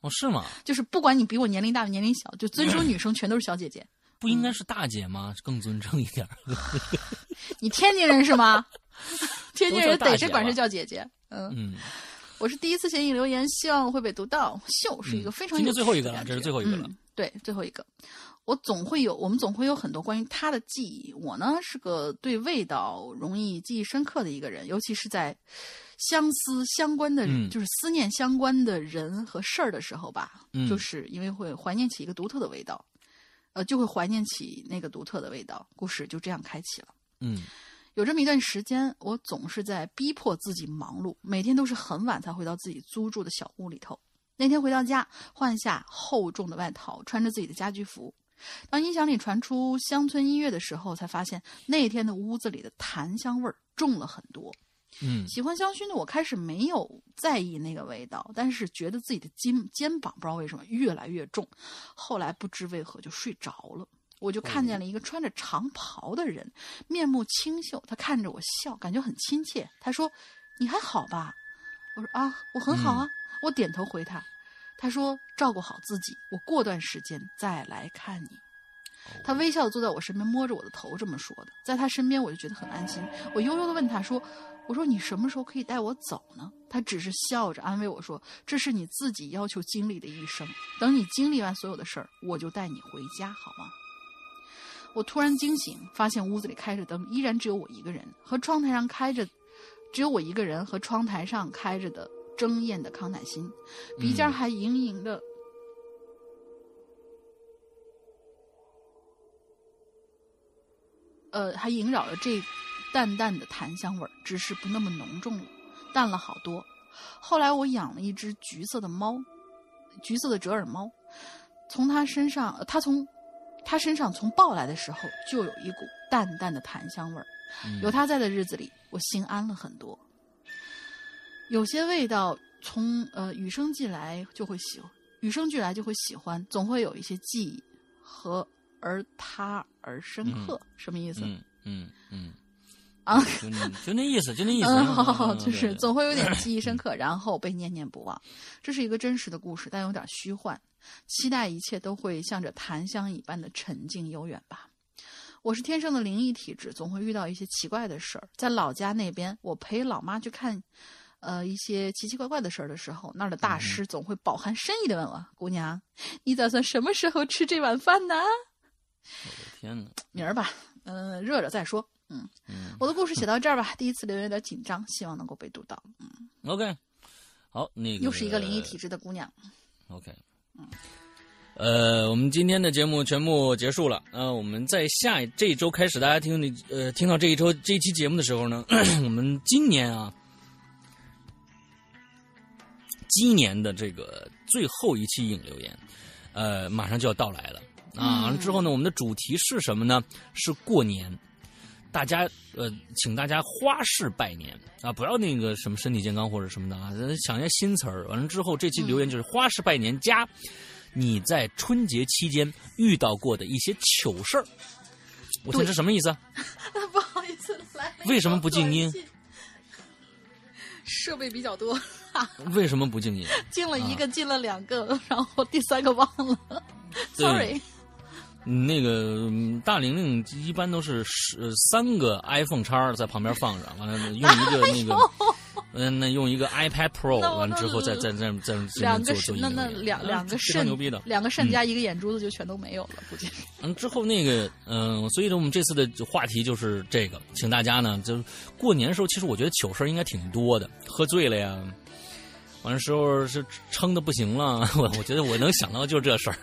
哦，是吗？就是不管你比我年龄大年龄小，就尊 称女生全都是小姐姐。不应该是大姐吗？更尊称一点儿。你天津人是吗？天津人都叫大姐逮谁管谁叫姐姐。嗯，嗯，我是第一次写你留言，希望会被读到。秀是一个非常有今天最后一个了这是最后一个了嗯对，最后一个。我总会有，我们总会有很多关于他的记忆。我呢是个对味道容易记忆深刻的一个人，尤其是在相思相关的，嗯就是思念相关的人和事儿的时候吧，嗯就是因为会怀念起一个独特的味道，呃，就会怀念起那个独特的味道。故事就这样开启了。嗯有这么一段时间，我总是在逼迫自己忙碌，每天都是很晚才回到自己租住的小屋里头。那天回到家，换下厚重的外套，穿着自己的家居服。当音响里传出乡村音乐的时候，才发现那天的屋子里的檀香味儿重了很多。嗯喜欢香薰的我开始没有在意那个味道，但是觉得自己的肩肩膀不知道为什么越来越重，后来不知为何就睡着了。我就看见了一个穿着长袍的人，面目清秀，他看着我笑，感觉很亲切。他说：“你还好吧？”我说：“啊，我很好啊。我点头回他。他说：“照顾好自己，我过段时间再来看你。”他微笑地坐在我身边，摸着我的头，这么说的。在他身边，我就觉得很安心。我悠悠的问他说：“我说你什么时候可以带我走呢？”他只是笑着安慰我说：“这是你自己要求经历的一生，等你经历完所有的事儿，我就带你回家，好吗？”我突然惊醒，发现屋子里开着灯，依然只有我一个人，和窗台上开着，只有我一个人和窗台上开着的争艳的康乃馨，鼻尖还隐隐的。呃，还萦绕着这淡淡的檀香味儿，只是不那么浓重了，淡了好多。后来我养了一只橘色的猫，橘色的折耳猫，从它身上，呃它从它身上从抱来的时候就有一股淡淡的檀香味儿。嗯有它在的日子里，我心安了很多。有些味道从呃与生俱来就会喜，与生俱来就会喜欢，总会有一些记忆和而它而深刻，什么意思？嗯嗯嗯啊，就那就那意思，就那意思。嗯，好好好，嗯就是总会有点 记忆深刻，然后被念念不忘。这是一个真实的故事，但有点虚幻。期待一切都会向着檀香一般的沉静悠远吧。我是天生的灵异体质，总会遇到一些奇怪的事儿。在老家那边，我陪老妈去看，呃，一些奇奇怪怪的事儿的时候，那儿的大师总会饱含深意的问我：“姑娘，你打算什么时候吃这碗饭呢？”我的天哪！明儿吧，嗯、热热再说。嗯，我的故事写到这儿吧。第一次留言有点紧张，希望能够被读到。嗯，OK，好，那个又是一个灵异体质的姑娘。OK，呃，我们今天的节目全部结束了。呃，我们在下这一周开始，大家听你呃听到这一周这一期节目的时候呢，我们今年啊，今年的这个最后一期影留言，呃，马上就要到来了啊。之后呢，我们的主题是什么呢？是过年。大家呃，请大家花式拜年啊，不要那个什么身体健康或者什么的啊，想一些新词儿。完了之后，这期留言就是花式拜年加你在春节期间遇到过的一些糗事儿。我听这什么意思啊？不好意思，来。为什么不静音？设备比较多，为什么不静音？进了一个，进了两个，然后第三个忘了，sorry。嗯那个嗯大玲玲一般都是十呃三个 iPhone 叉在旁边放着，完了用一个那个，嗯，那用一一个 iPad Pro，完了之后再再再再再两个那那两两个肾牛逼的。两个肾加一个眼珠子就全都没有了，估计。嗯，之后那个，嗯、所以呢，我们这次的话题就是这个，请大家呢，就是过年的时候，其实我觉得糗事儿应该挺多的，喝醉了呀，完了时候是撑的不行了，我我觉得我能想到就是这事儿，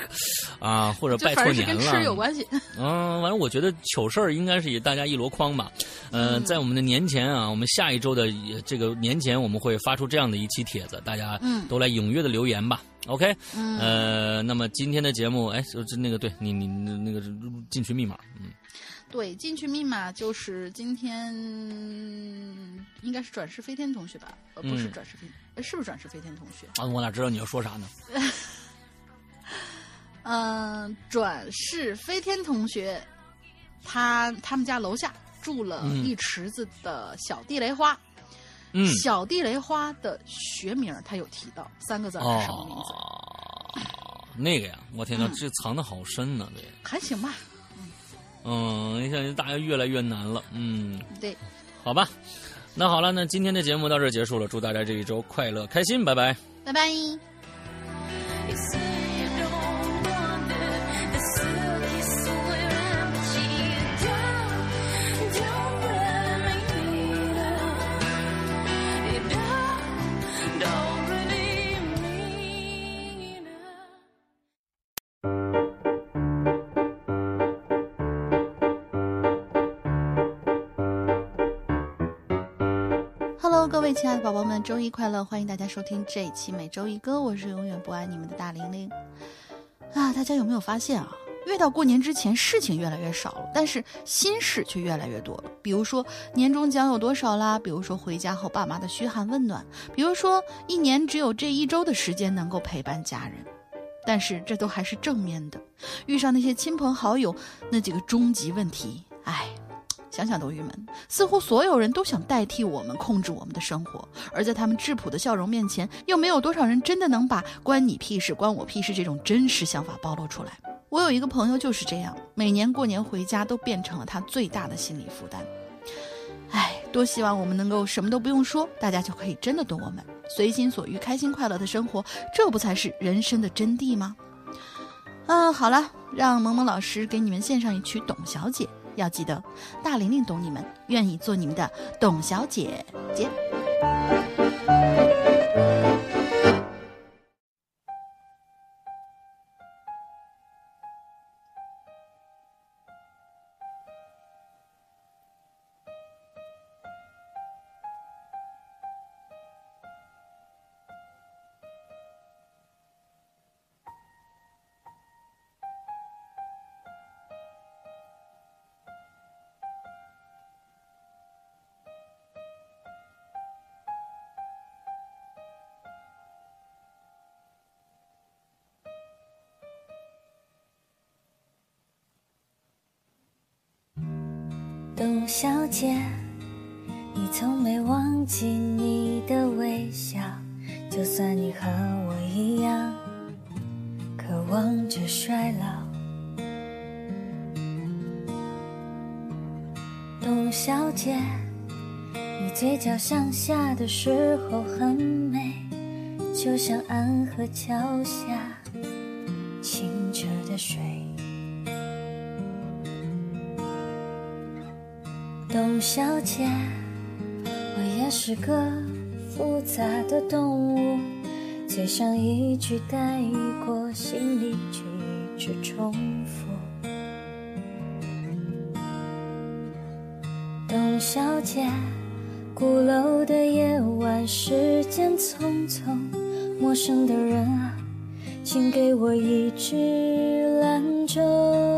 啊，或者拜错年反正是跟吃有，关系。嗯，完了，我觉得糗事儿应该是以大家一箩筐吧。呃，嗯。在我们的年前啊，我们下一周的呃这个年前，我们会发出这样的一期帖子，大家嗯。都来踊跃的留言吧。OK，嗯，呃，那么今天的节目，哎，就是那个对你你你那个进群密码，嗯，对，进去密码就是今天应该是转世飞天同学吧？呃，不是嗯。转世飞，呃是不是转世飞天同学？啊，我哪知道你要说啥呢？嗯、转世飞天同学，他他们家楼下住了嗯一池子的小地雷花。嗯，小地雷花的学名他有提到，三个字是什么名字？哦，那个呀，我天哪，嗯这藏的好深呢，这，还行吧，嗯，你看大家越来越难了，嗯，对，好吧，那好了，那今天的节目到这儿结束了，祝大家这一周快乐开心，拜拜。拜拜。宝宝们，周一快乐！欢迎大家收听这一期每周一歌，我是永远不爱你们的大玲玲。啊，大家有没有发现啊？越到过年之前，事情越来越少了，但是心事却越来越多了。比如说年终奖有多少啦？比如说回家后爸妈的嘘寒问暖，比如说一年只有这一周的时间能够陪伴家人。但是这都还是正面的，遇上那些亲朋好友那几个终极问题，唉，想想都郁闷。似乎所有人都想代替我们控制我们的生活，而在他们质朴的笑容面前，又没有多少人真的能把“关你屁事，关我屁事”这种真实想法暴露出来。我有一个朋友就是这样，每年过年回家都变成了他最大的心理负担。唉，多希望我们能够什么都不用说，大家就可以真的懂我们，随心所欲、开心快乐的生活，这不才是人生的真谛吗？嗯，好了，让萌萌老师给你们献上一曲《董小姐》，要记得，大玲玲懂你们，愿意做你们的董小姐姐。“董小姐，你从没忘记你的微笑，就算你和我一样，渴望着衰老。董小姐，你嘴角向下的时候很美，就像安河桥下董小姐，我也是个复杂的动物，嘴上一句带过，心里却一直重复。董小姐，鼓楼的夜晚，时间匆匆，陌生的人啊，请给我一支兰州。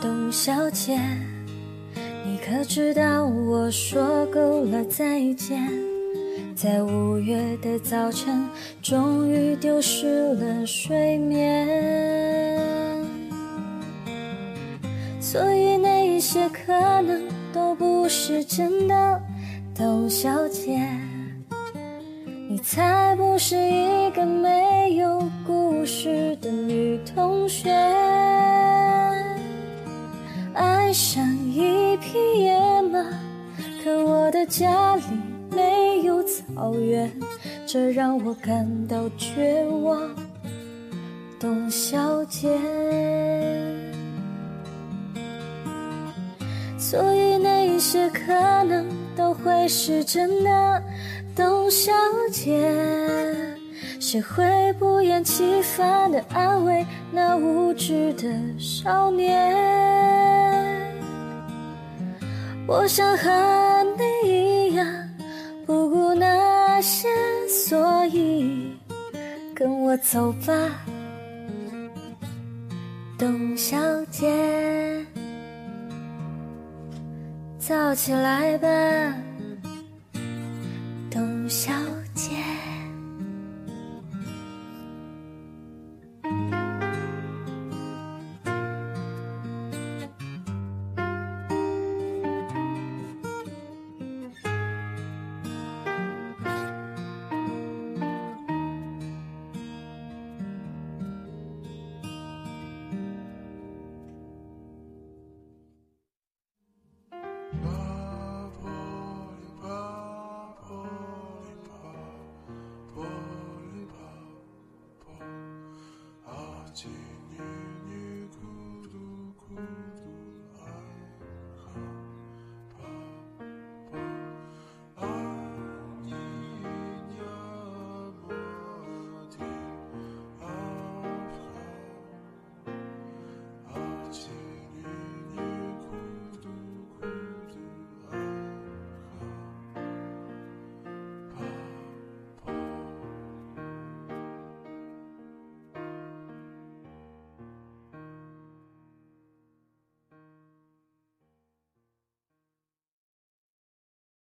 董小姐，你可知道我说够了再见？在五月的早晨，终于丢失了睡眠。所以那一些可能都不是真的，董小姐，你才不是一个没有故事的女同学。爱上一匹野马，可我的家里没有草原，这让我感到绝望，董小姐。所以那一些可能都会是真的，董小姐，谁会不厌其烦地安慰那无知的少年？我想和你一样，不顾那些，所以跟我走吧，董小姐。早起来吧，董小姐。